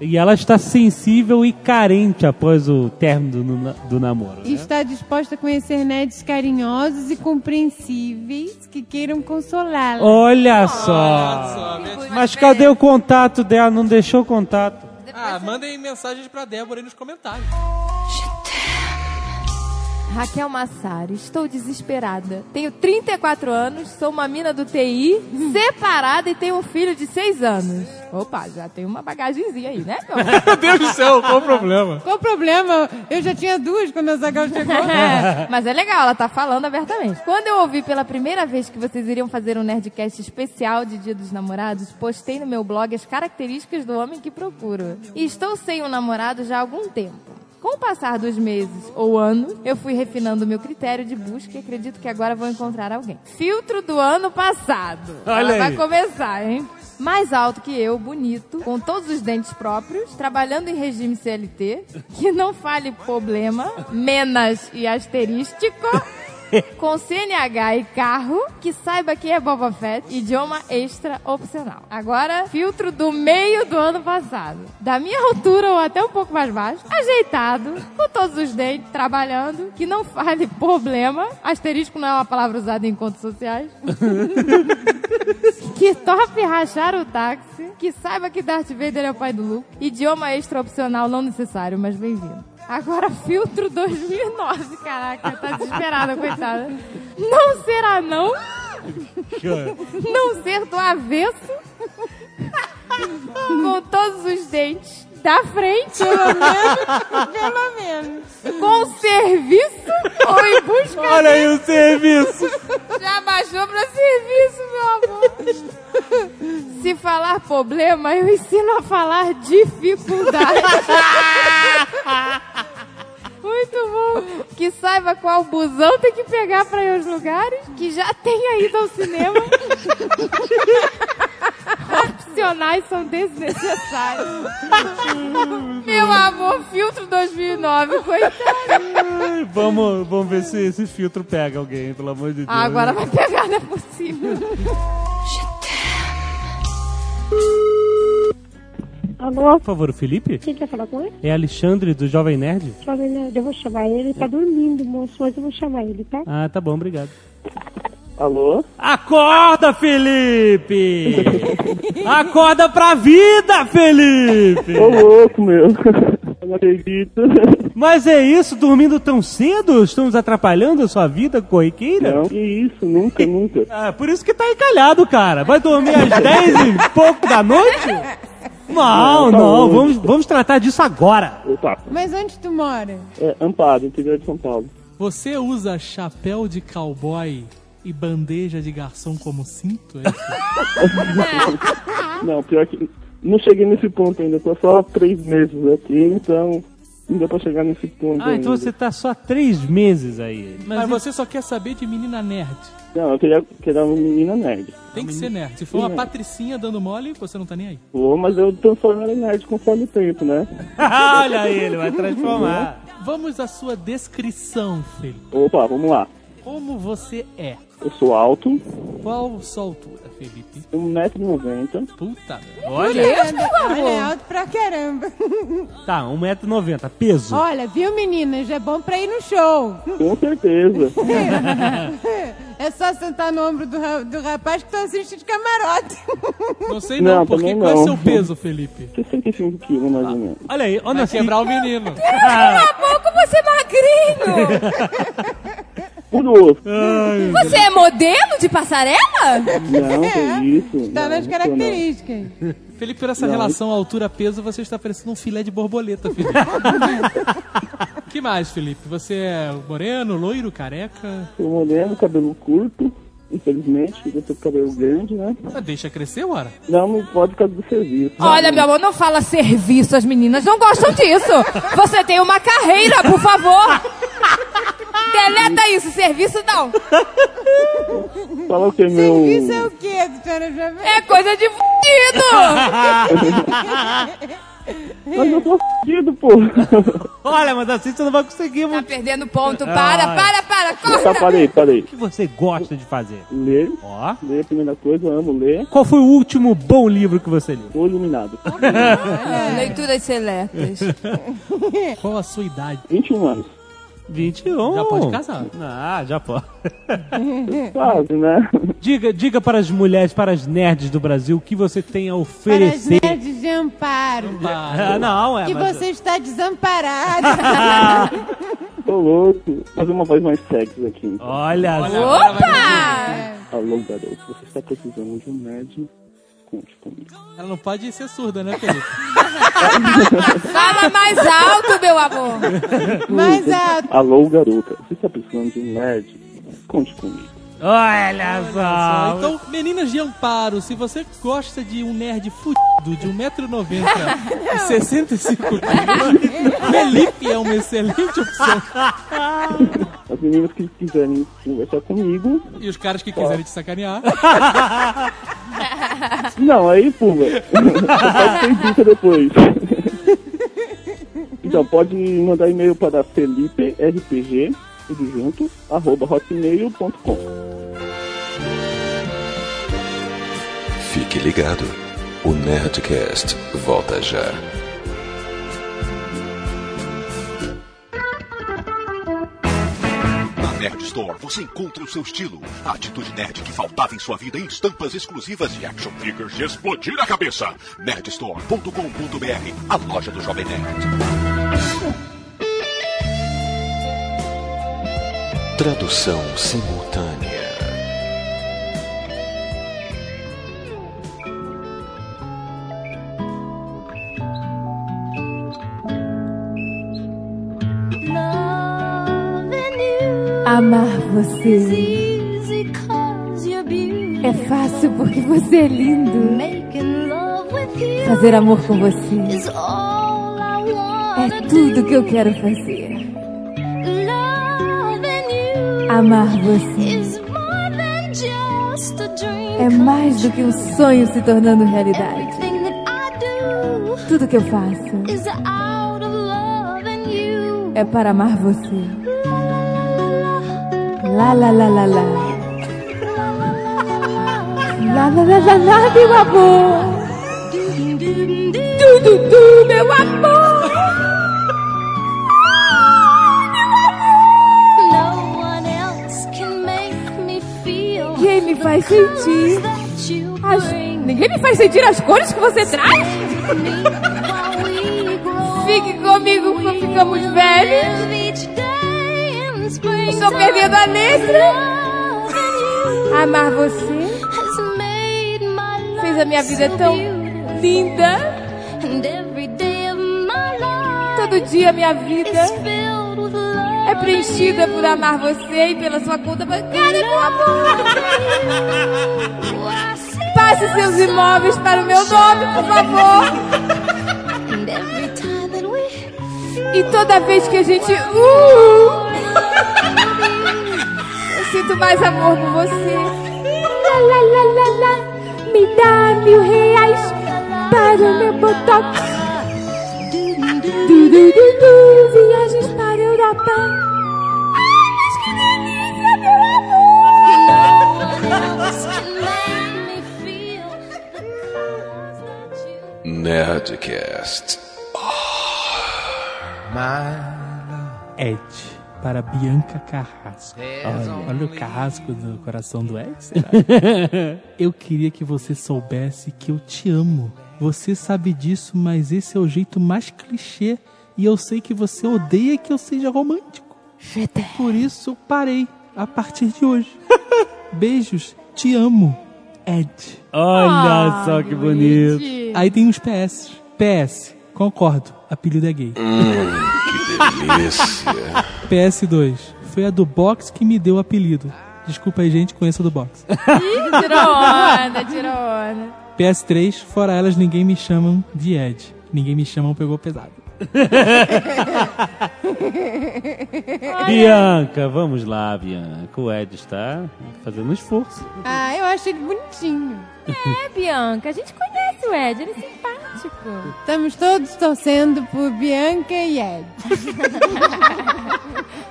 E ela está sensível e carente após o término do, do namoro. E né? está disposta a conhecer nerds carinhosos e compreensíveis que queiram consolá-la. Olha só. Mas cadê o contato dela? Não deixou o contato. Ah, mandem mensagens pra Débora aí nos comentários. Raquel Massari, estou desesperada. Tenho 34 anos, sou uma mina do TI, separada e tenho um filho de 6 anos. Opa, já tem uma bagagenzinha aí, né? meu Deus do céu, qual o problema? Qual o problema? Eu já tinha duas quando a Zagal chegou. Mas é legal, ela tá falando abertamente. Quando eu ouvi pela primeira vez que vocês iriam fazer um Nerdcast especial de Dia dos Namorados, postei no meu blog as características do homem que procuro. E estou sem um namorado já há algum tempo. Com o passar dos meses ou anos, eu fui refinando o meu critério de busca e acredito que agora vou encontrar alguém. Filtro do ano passado. Olha Ela vai começar, hein? Mais alto que eu, bonito, com todos os dentes próprios, trabalhando em regime CLT, que não fale problema, menas e asterístico, com CNH e carro, que saiba que é Boba Fett, idioma extra opcional. Agora, filtro do meio do ano passado. Da minha altura ou até um pouco mais baixo, ajeitado, com todos os dentes, trabalhando, que não fale problema, asterisco não é uma palavra usada em encontros sociais, que tope rachar o táxi, que saiba que Darth Vader é o pai do Luke, idioma extra opcional não necessário, mas bem-vindo. Agora, filtro 2009, caraca, tá desesperada, coitada. Não será não? Não ser do avesso? Com todos os dentes da frente, Pelo menos, pelo menos. com serviço ou em busca Olha aí o serviço. Já baixou pra serviço, meu amor. Se falar problema, eu ensino a falar dificuldade. Muito bom. Que saiba qual busão tem que pegar pra ir aos lugares. Que já tenha ido ao cinema. Opcionais são desnecessários. Meu amor, filtro 2009, coitado. Vamos, vamos ver se esse filtro pega alguém, pelo amor de Deus. Ah, agora vai pegar, não é possível. Alô? Por favor, o Felipe? Quem quer falar com ele? É Alexandre do Jovem Nerd? Jovem Nerd, eu vou chamar ele. Ele tá dormindo, moço, mas eu vou chamar ele, tá? Ah, tá bom, obrigado. Alô? Acorda, Felipe! Acorda pra vida, Felipe! Ô louco, meu. Eu não acredito. Mas é isso, dormindo tão cedo? Estamos atrapalhando a sua vida corriqueira? Não, que isso, nunca, nunca. Ah, por isso que tá encalhado, cara. Vai dormir às 10 e pouco da noite? Não, Não, tá não, vamos, vamos tratar disso agora. Opa, Mas onde tu mora? é Amparo, interior de São Paulo. Você usa chapéu de cowboy e bandeja de garçom como cinto? É isso? Não, pior que não cheguei nesse ponto ainda, tô só há três meses aqui, então não deu pra chegar nesse ponto Ah, ainda. então você tá só há três meses aí. Mas, você só quer saber de menina nerd. Não, eu queria, queria uma menina nerd. Tem que ser nerd. Se for uma patricinha dando mole, você não tá nem aí. Pô, mas eu transformo ela em nerd conforme o tempo, né? Olha aí, ele vai transformar. Vamos à sua descrição, Felipe. Opa, vamos lá. Como você é? Eu sou alto, Qual sua altura, Felipe? 1,90m. Puta merda. Olha. Olha, é alto pra caramba. Tá, 1,90m. Peso. Olha, viu, meninas? É bom pra ir no show. Com certeza. É só sentar no ombro do, ra- do rapaz que tá assistindo de camarote. Não sei não, Não, porque também qual é não. seu peso, Felipe? 65 quilos, mais ou menos. Olha aí, olha Vai assim. quebrar o menino. Cala a boca, você é magrinho. Por osso. Você é modelo de passarela? Não, que isso. Tá não, nas não características. Felipe, por essa Não. relação altura-peso, você está parecendo um filé de borboleta, Felipe. que mais, Felipe? Você é moreno, loiro, careca? não. Sou moreno, cabelo curto. Infelizmente, eu tenho cabelo grande, né? Ah, deixa crescer, ora. Não, não pode por causa do serviço. Olha, meu amor, não fala serviço, as meninas não gostam disso. Você tem uma carreira, por favor. Deleta isso, serviço não. Fala o que, meu... Serviço é o quê, doutora Jovem? É coisa de fudido. Mas eu tô fudido, pô. Olha, mas assim você não vai conseguir. Tá mano. perdendo ponto. Para, Ai. para, para. Tá, Corta. parei, parei. O que você gosta de fazer? Ler. Ó. Ler a primeira coisa, eu amo ler. Qual foi o último bom livro que você leu? Tô iluminado. Leituras seletas. Qual a sua idade? 21 anos. 21. Já pode casar. Ah, já pode. Quase, né? Diga, diga para as mulheres, para as nerds do Brasil, o que você tem a Para as oferecer. nerds de amparo. Ah, não, é. Que mas- você está desamparado. Tô louco. Fazer uma voz mais sexy aqui. Olha, Opa! Alô, garoto. Você está precisando de um nerd? Conte comigo. Ela não pode ser surda, né, Felipe? Fala mais alto, meu amor. Mais alto. Alô, garota. Você está precisando de um nerd? Conte comigo. Olha só. Então, meninas de amparo, se você gosta de um nerd fudido de 1,90m e 65 quilos, Felipe é uma excelente opção. As meninas que quiserem conversar comigo. E os caras que quiserem te sacanear. Não, aí, pula. Você pode ter dica depois. Então, pode mandar e-mail para feliperpg, tudo junto, arroba hotmail.com. ligado. O Nerdcast volta já. Na Nerd Store você encontra o seu estilo, a atitude nerd que faltava em sua vida em estampas exclusivas e action figures de explodir a cabeça. Nerdstore.com.br, a loja do Jovem Nerd. Tradução simultânea. Amar você é fácil porque você é lindo. Fazer amor com você é tudo que eu quero fazer. Amar você é mais do que um sonho se tornando realidade. Tudo que eu faço é para amar você. Lá, lá, lá, lá, lá. Lá, lá, lá, lá, lá, meu amor. Du, du, du, meu amor. Quem me faz sentir? As... Ninguém me faz sentir as cores que você traz? Fique comigo quando ficamos velhos. Estou perdendo a letra. Amar você fez a minha vida tão linda. Todo dia minha vida é preenchida por amar você e pela sua conta bancária, amor. Passe seus imóveis para o meu nome, por favor. E toda vez que a gente. Uh, sinto mais amor por você. Lá, lá, lá, lá, lá. Me dá mil reais para o meu botox. Du, du, du, du, viagens para a Europa. Ai, mas que delícia, meu Nerdcast. Ed. Para Bianca Carrasco. Olha, olha o carrasco do coração do Ed. será? eu queria que você soubesse que eu te amo. Você sabe disso, mas esse é o jeito mais clichê. E eu sei que você odeia que eu seja romântico. Por isso eu parei a partir de hoje. Beijos, te amo, Ed. Olha só que bonito. Aí tem uns PS. PS, concordo, apelido é gay. Que delícia. PS2, foi a do box que me deu o apelido. Desculpa aí, gente, conheço a do box. Ih, tirou onda, tirou onda. PS3, fora elas, ninguém me chamam de Ed. Ninguém me chamam pegou pesado. Bianca, vamos lá, Bianca. O Ed está fazendo um esforço. Ah, eu acho ele bonitinho. É, Bianca, a gente conhece o Ed, ele é simpático. Estamos todos torcendo por Bianca e Ed.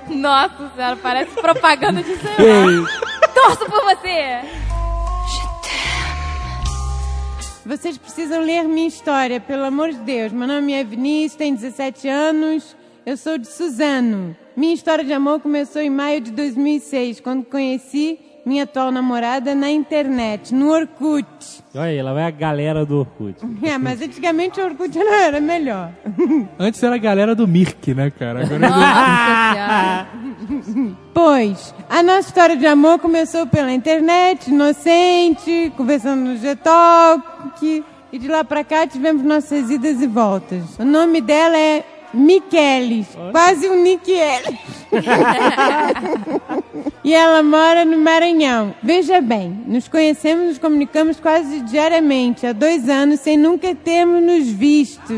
Nossa senhora, parece propaganda de celular. Torço por você. Vocês precisam ler minha história, pelo amor de Deus. Meu nome é Vinícius, tenho 17 anos, eu sou de Suzano. Minha história de amor começou em maio de 2006, quando conheci minha atual namorada na internet, no Orkut. Olha aí, ela vai a galera do Orkut. É, mas antigamente o Orkut não era melhor. Antes era a galera do Mirk, né, cara? Agora é do-. Pois, a nossa história de amor começou pela internet, inocente, conversando no G-Talk. E de lá pra cá tivemos nossas idas e voltas. O nome dela é Michelis, quase um Nick Ellis. e ela mora no Maranhão. Veja bem, nos conhecemos, nos comunicamos quase diariamente, há dois anos, sem nunca termos nos visto.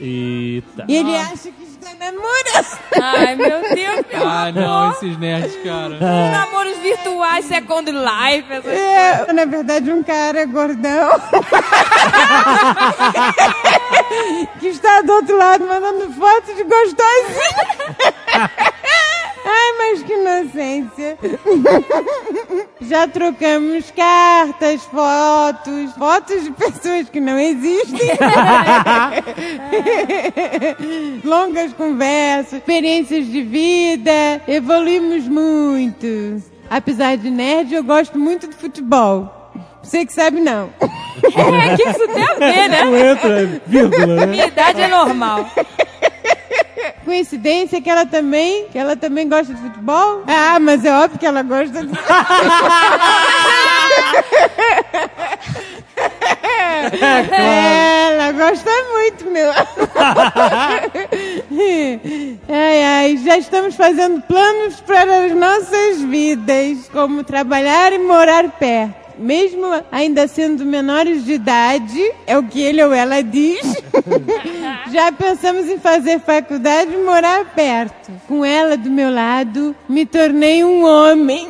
Eita. E ele acha que está namorando. Ai, meu Deus, meu Ah, amor. não, esses nerds, cara. Os namoros virtuais, Second Life, essas É, na verdade, um cara gordão que está do outro lado mandando fotos de gostosinho. Ai, mas que inocência. Já trocamos cartas, fotos, fotos de pessoas que não existem. Longas conversas, experiências de vida. Evoluímos muito. Apesar de nerd, eu gosto muito de futebol. Você que sabe, não. É, que isso tem a ver, né? Não entra, vírgula, né? Minha idade é normal. Coincidência que ela também, que ela também gosta de futebol? Ah, mas é óbvio que ela gosta de É, ela gosta muito, meu. ai, ai, já estamos fazendo planos para as nossas vidas, como trabalhar e morar perto. Mesmo ainda sendo menores de idade, é o que ele ou ela diz, já pensamos em fazer faculdade e morar perto. Com ela do meu lado, me tornei um homem.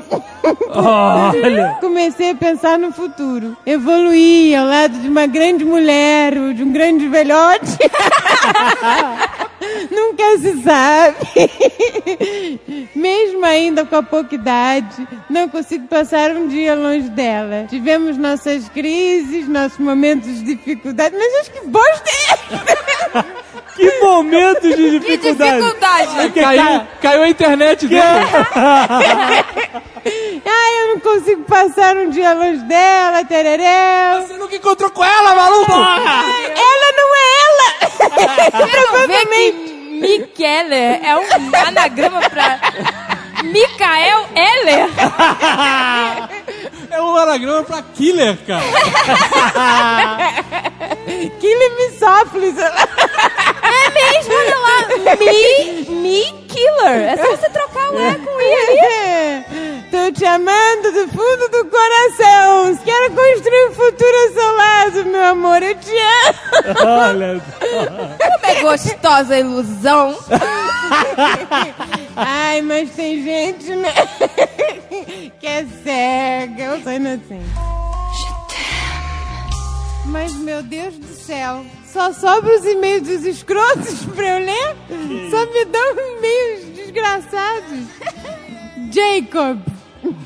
Olha. Comecei a pensar no futuro. Evoluí ao lado de uma grande mulher, ou de um grande velhote. Nunca se sabe. Mesmo ainda com a pouca idade, não consigo passar um dia longe dela. Tivemos nossas crises, nossos momentos de dificuldade, mas acho que bosta é essa? Que momento de Que dificuldade. dificuldade. Caiu, caiu a internet dele. Ai, eu não consigo passar um dia longe dela, tereré. Você nunca encontrou com ela, maluco? Ela não é ela! Quero ver que Mikeller é um anagrama pra Mikael Eller. É um anagrama pra killer, cara. Killer me sofre. É mesmo, olha lá. Me, me Killer. É só você trocar lá com ele. Tô te amando do fundo do coração. Quero construir um futuro ao seu lado, meu amor. Eu te amo. Olha Como é gostosa a ilusão. Ai, mas tem gente, né? que é cega. Eu inocente. Mas, meu Deus do céu, só sobra os e-mails dos escrotos pra eu ler? Só me dão e-mails desgraçados. Jacob.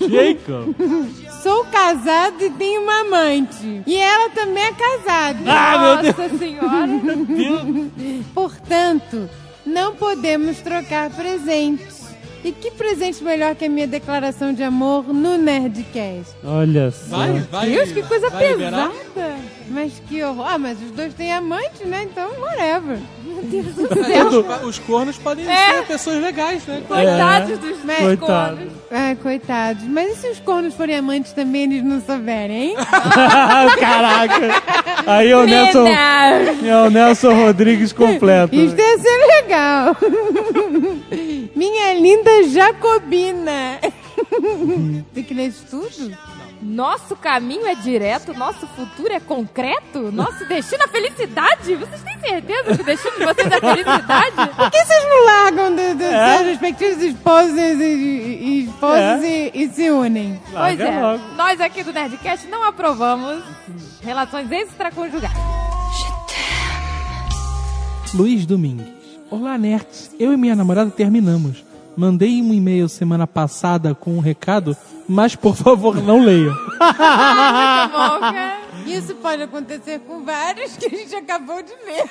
Jacob. Sou casado e tenho uma amante. E ela também é casada. Ah, meu Deus. Nossa senhora. Portanto, não podemos trocar presentes. E que presente melhor que a minha declaração de amor no Nerdcast? Olha só. Vai, vai. Deus, que coisa vai pesada. liberar? Mas que horror. Ah, mas os dois têm amante, né? Então, whatever. Meu Deus do Os, os cornos podem É. ser pessoas legais, né? Coitados dos Mas- Coitados. Ah, coitados. Mas e se os cornos forem amantes também eles não souberem, hein? Caraca. Aí é o Nelson, é o Nelson Rodrigues completo. Isso ia ser legal. Minha linda Jacobina. Tem que ler isso tudo? Nosso caminho é direto, nosso futuro é concreto, nosso destino é felicidade. Vocês têm certeza que o destino de vocês é felicidade? Por que vocês não largam dos do, É? seus respectivos esposos e, esposas e, e se unem? Pois é, nós aqui do Nerdcast não aprovamos relações extraconjugais. Luiz Domingues. Olá, nerds. Eu e minha namorada terminamos. Mandei um e-mail semana passada com um recado, mas por favor não leiam. Isso pode acontecer com vários que a gente acabou de ler.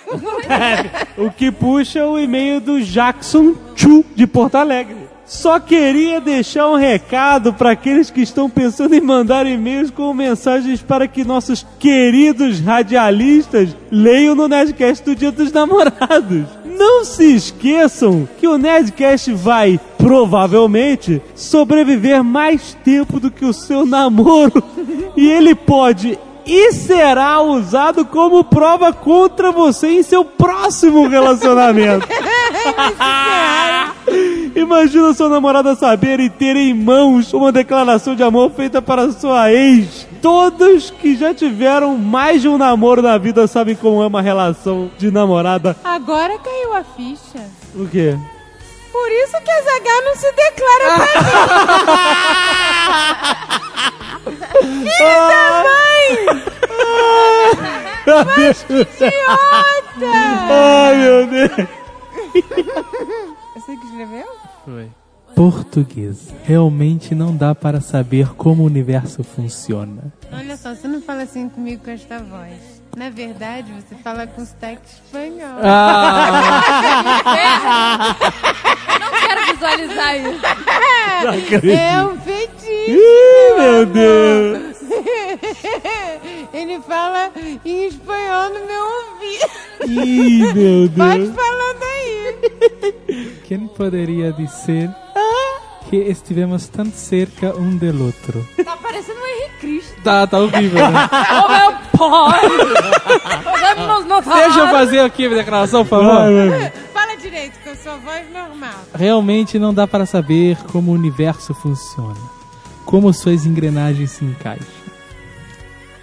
O que puxa é o e-mail do Jackson Chu de Porto Alegre. Só queria deixar um recado para aqueles que estão pensando em mandar e-mails com mensagens para que nossos queridos radialistas leiam no Nerdcast do Dia dos Namorados. Não se esqueçam que o Nerdcast vai, provavelmente, sobreviver mais tempo do que o seu namoro. E ele pode e será usado como prova contra você em seu próximo relacionamento. Imagina sua namorada saber e ter em mãos uma declaração de amor feita para sua ex. Todos que já tiveram mais de um namoro na vida sabem como é uma relação de namorada. Agora caiu a ficha. O quê? Por isso que a Zagal não se declara pra mim. Filho da mãe! Mas que idiota! Ai, meu Deus. Você que escreveu? Foi. Português. Realmente não dá para saber como o universo funciona. Olha só, você não fala assim comigo com esta voz. Na verdade, você fala com sotaque espanhol. Ah. Não quero visualizar isso. É um feitiço. Ih, meu. Deus. Ele fala em espanhol no meu ouvido. Ih, meu Pode Deus. falando aí. Quem poderia dizer que estivemos tão cerca um do outro? Tá parecendo um Henrique Cristo. Tá, tá horrível, né? Oh, meu pai! Notar. Deixa eu fazer aqui a declaração, por favor. Fala direito, com a sua voz normal. Realmente não dá para saber como o universo funciona, como suas engrenagens se encaixam.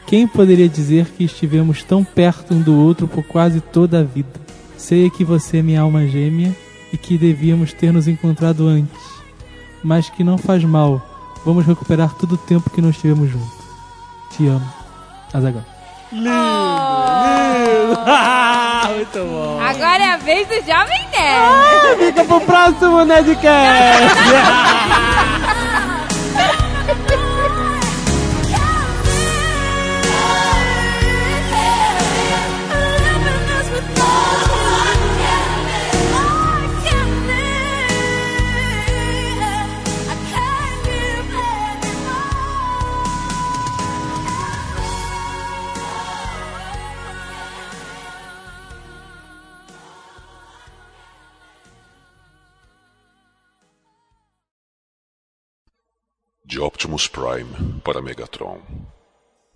Quem poderia dizer que estivemos tão perto um do outro por quase toda a vida? Sei que você é minha alma gêmea e que devíamos ter nos encontrado antes, mas que não faz mal. Vamos recuperar todo o tempo que não estivemos juntos. Te amo. Azaghal. Lindo, lindo. Ah, Muito bom. Agora é a vez do Jovem Nerd. Ah, fica pro próximo Nerdcast. De Optimus Prime para Megatron.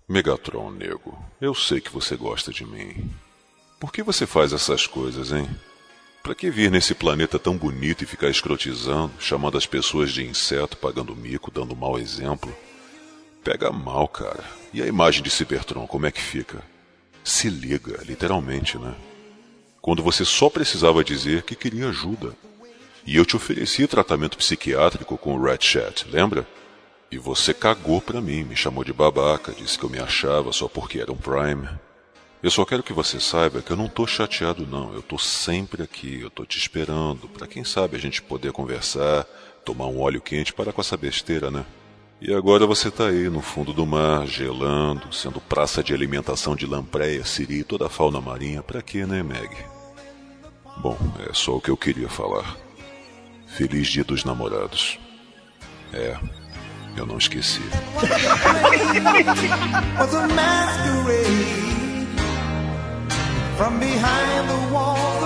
Megatron, nego, eu sei que você gosta de mim. Por que você faz essas coisas, hein? Pra que vir nesse planeta tão bonito e ficar escrotizando, chamando as pessoas de inseto, pagando mico, dando mau exemplo? Pega mal, cara. E a imagem de Cybertron, como é que fica? Se liga, literalmente, né? Quando você só precisava dizer que queria ajuda. E eu te ofereci tratamento psiquiátrico com o Red Chat, lembra? E você cagou pra mim, me chamou de babaca, disse que eu me achava só porque era um Prime. Eu só quero que você saiba que eu não tô chateado não, eu tô sempre aqui, eu tô te esperando, para quem sabe a gente poder conversar, tomar um óleo quente, parar com essa besteira, né? E agora você tá aí no fundo do mar, gelando, sendo praça de alimentação de lampreia, siri e toda a fauna marinha, pra quê, né, Meg? Bom, é só o que eu queria falar. Feliz dia dos namorados. É, eu não esqueci. from behind the wall.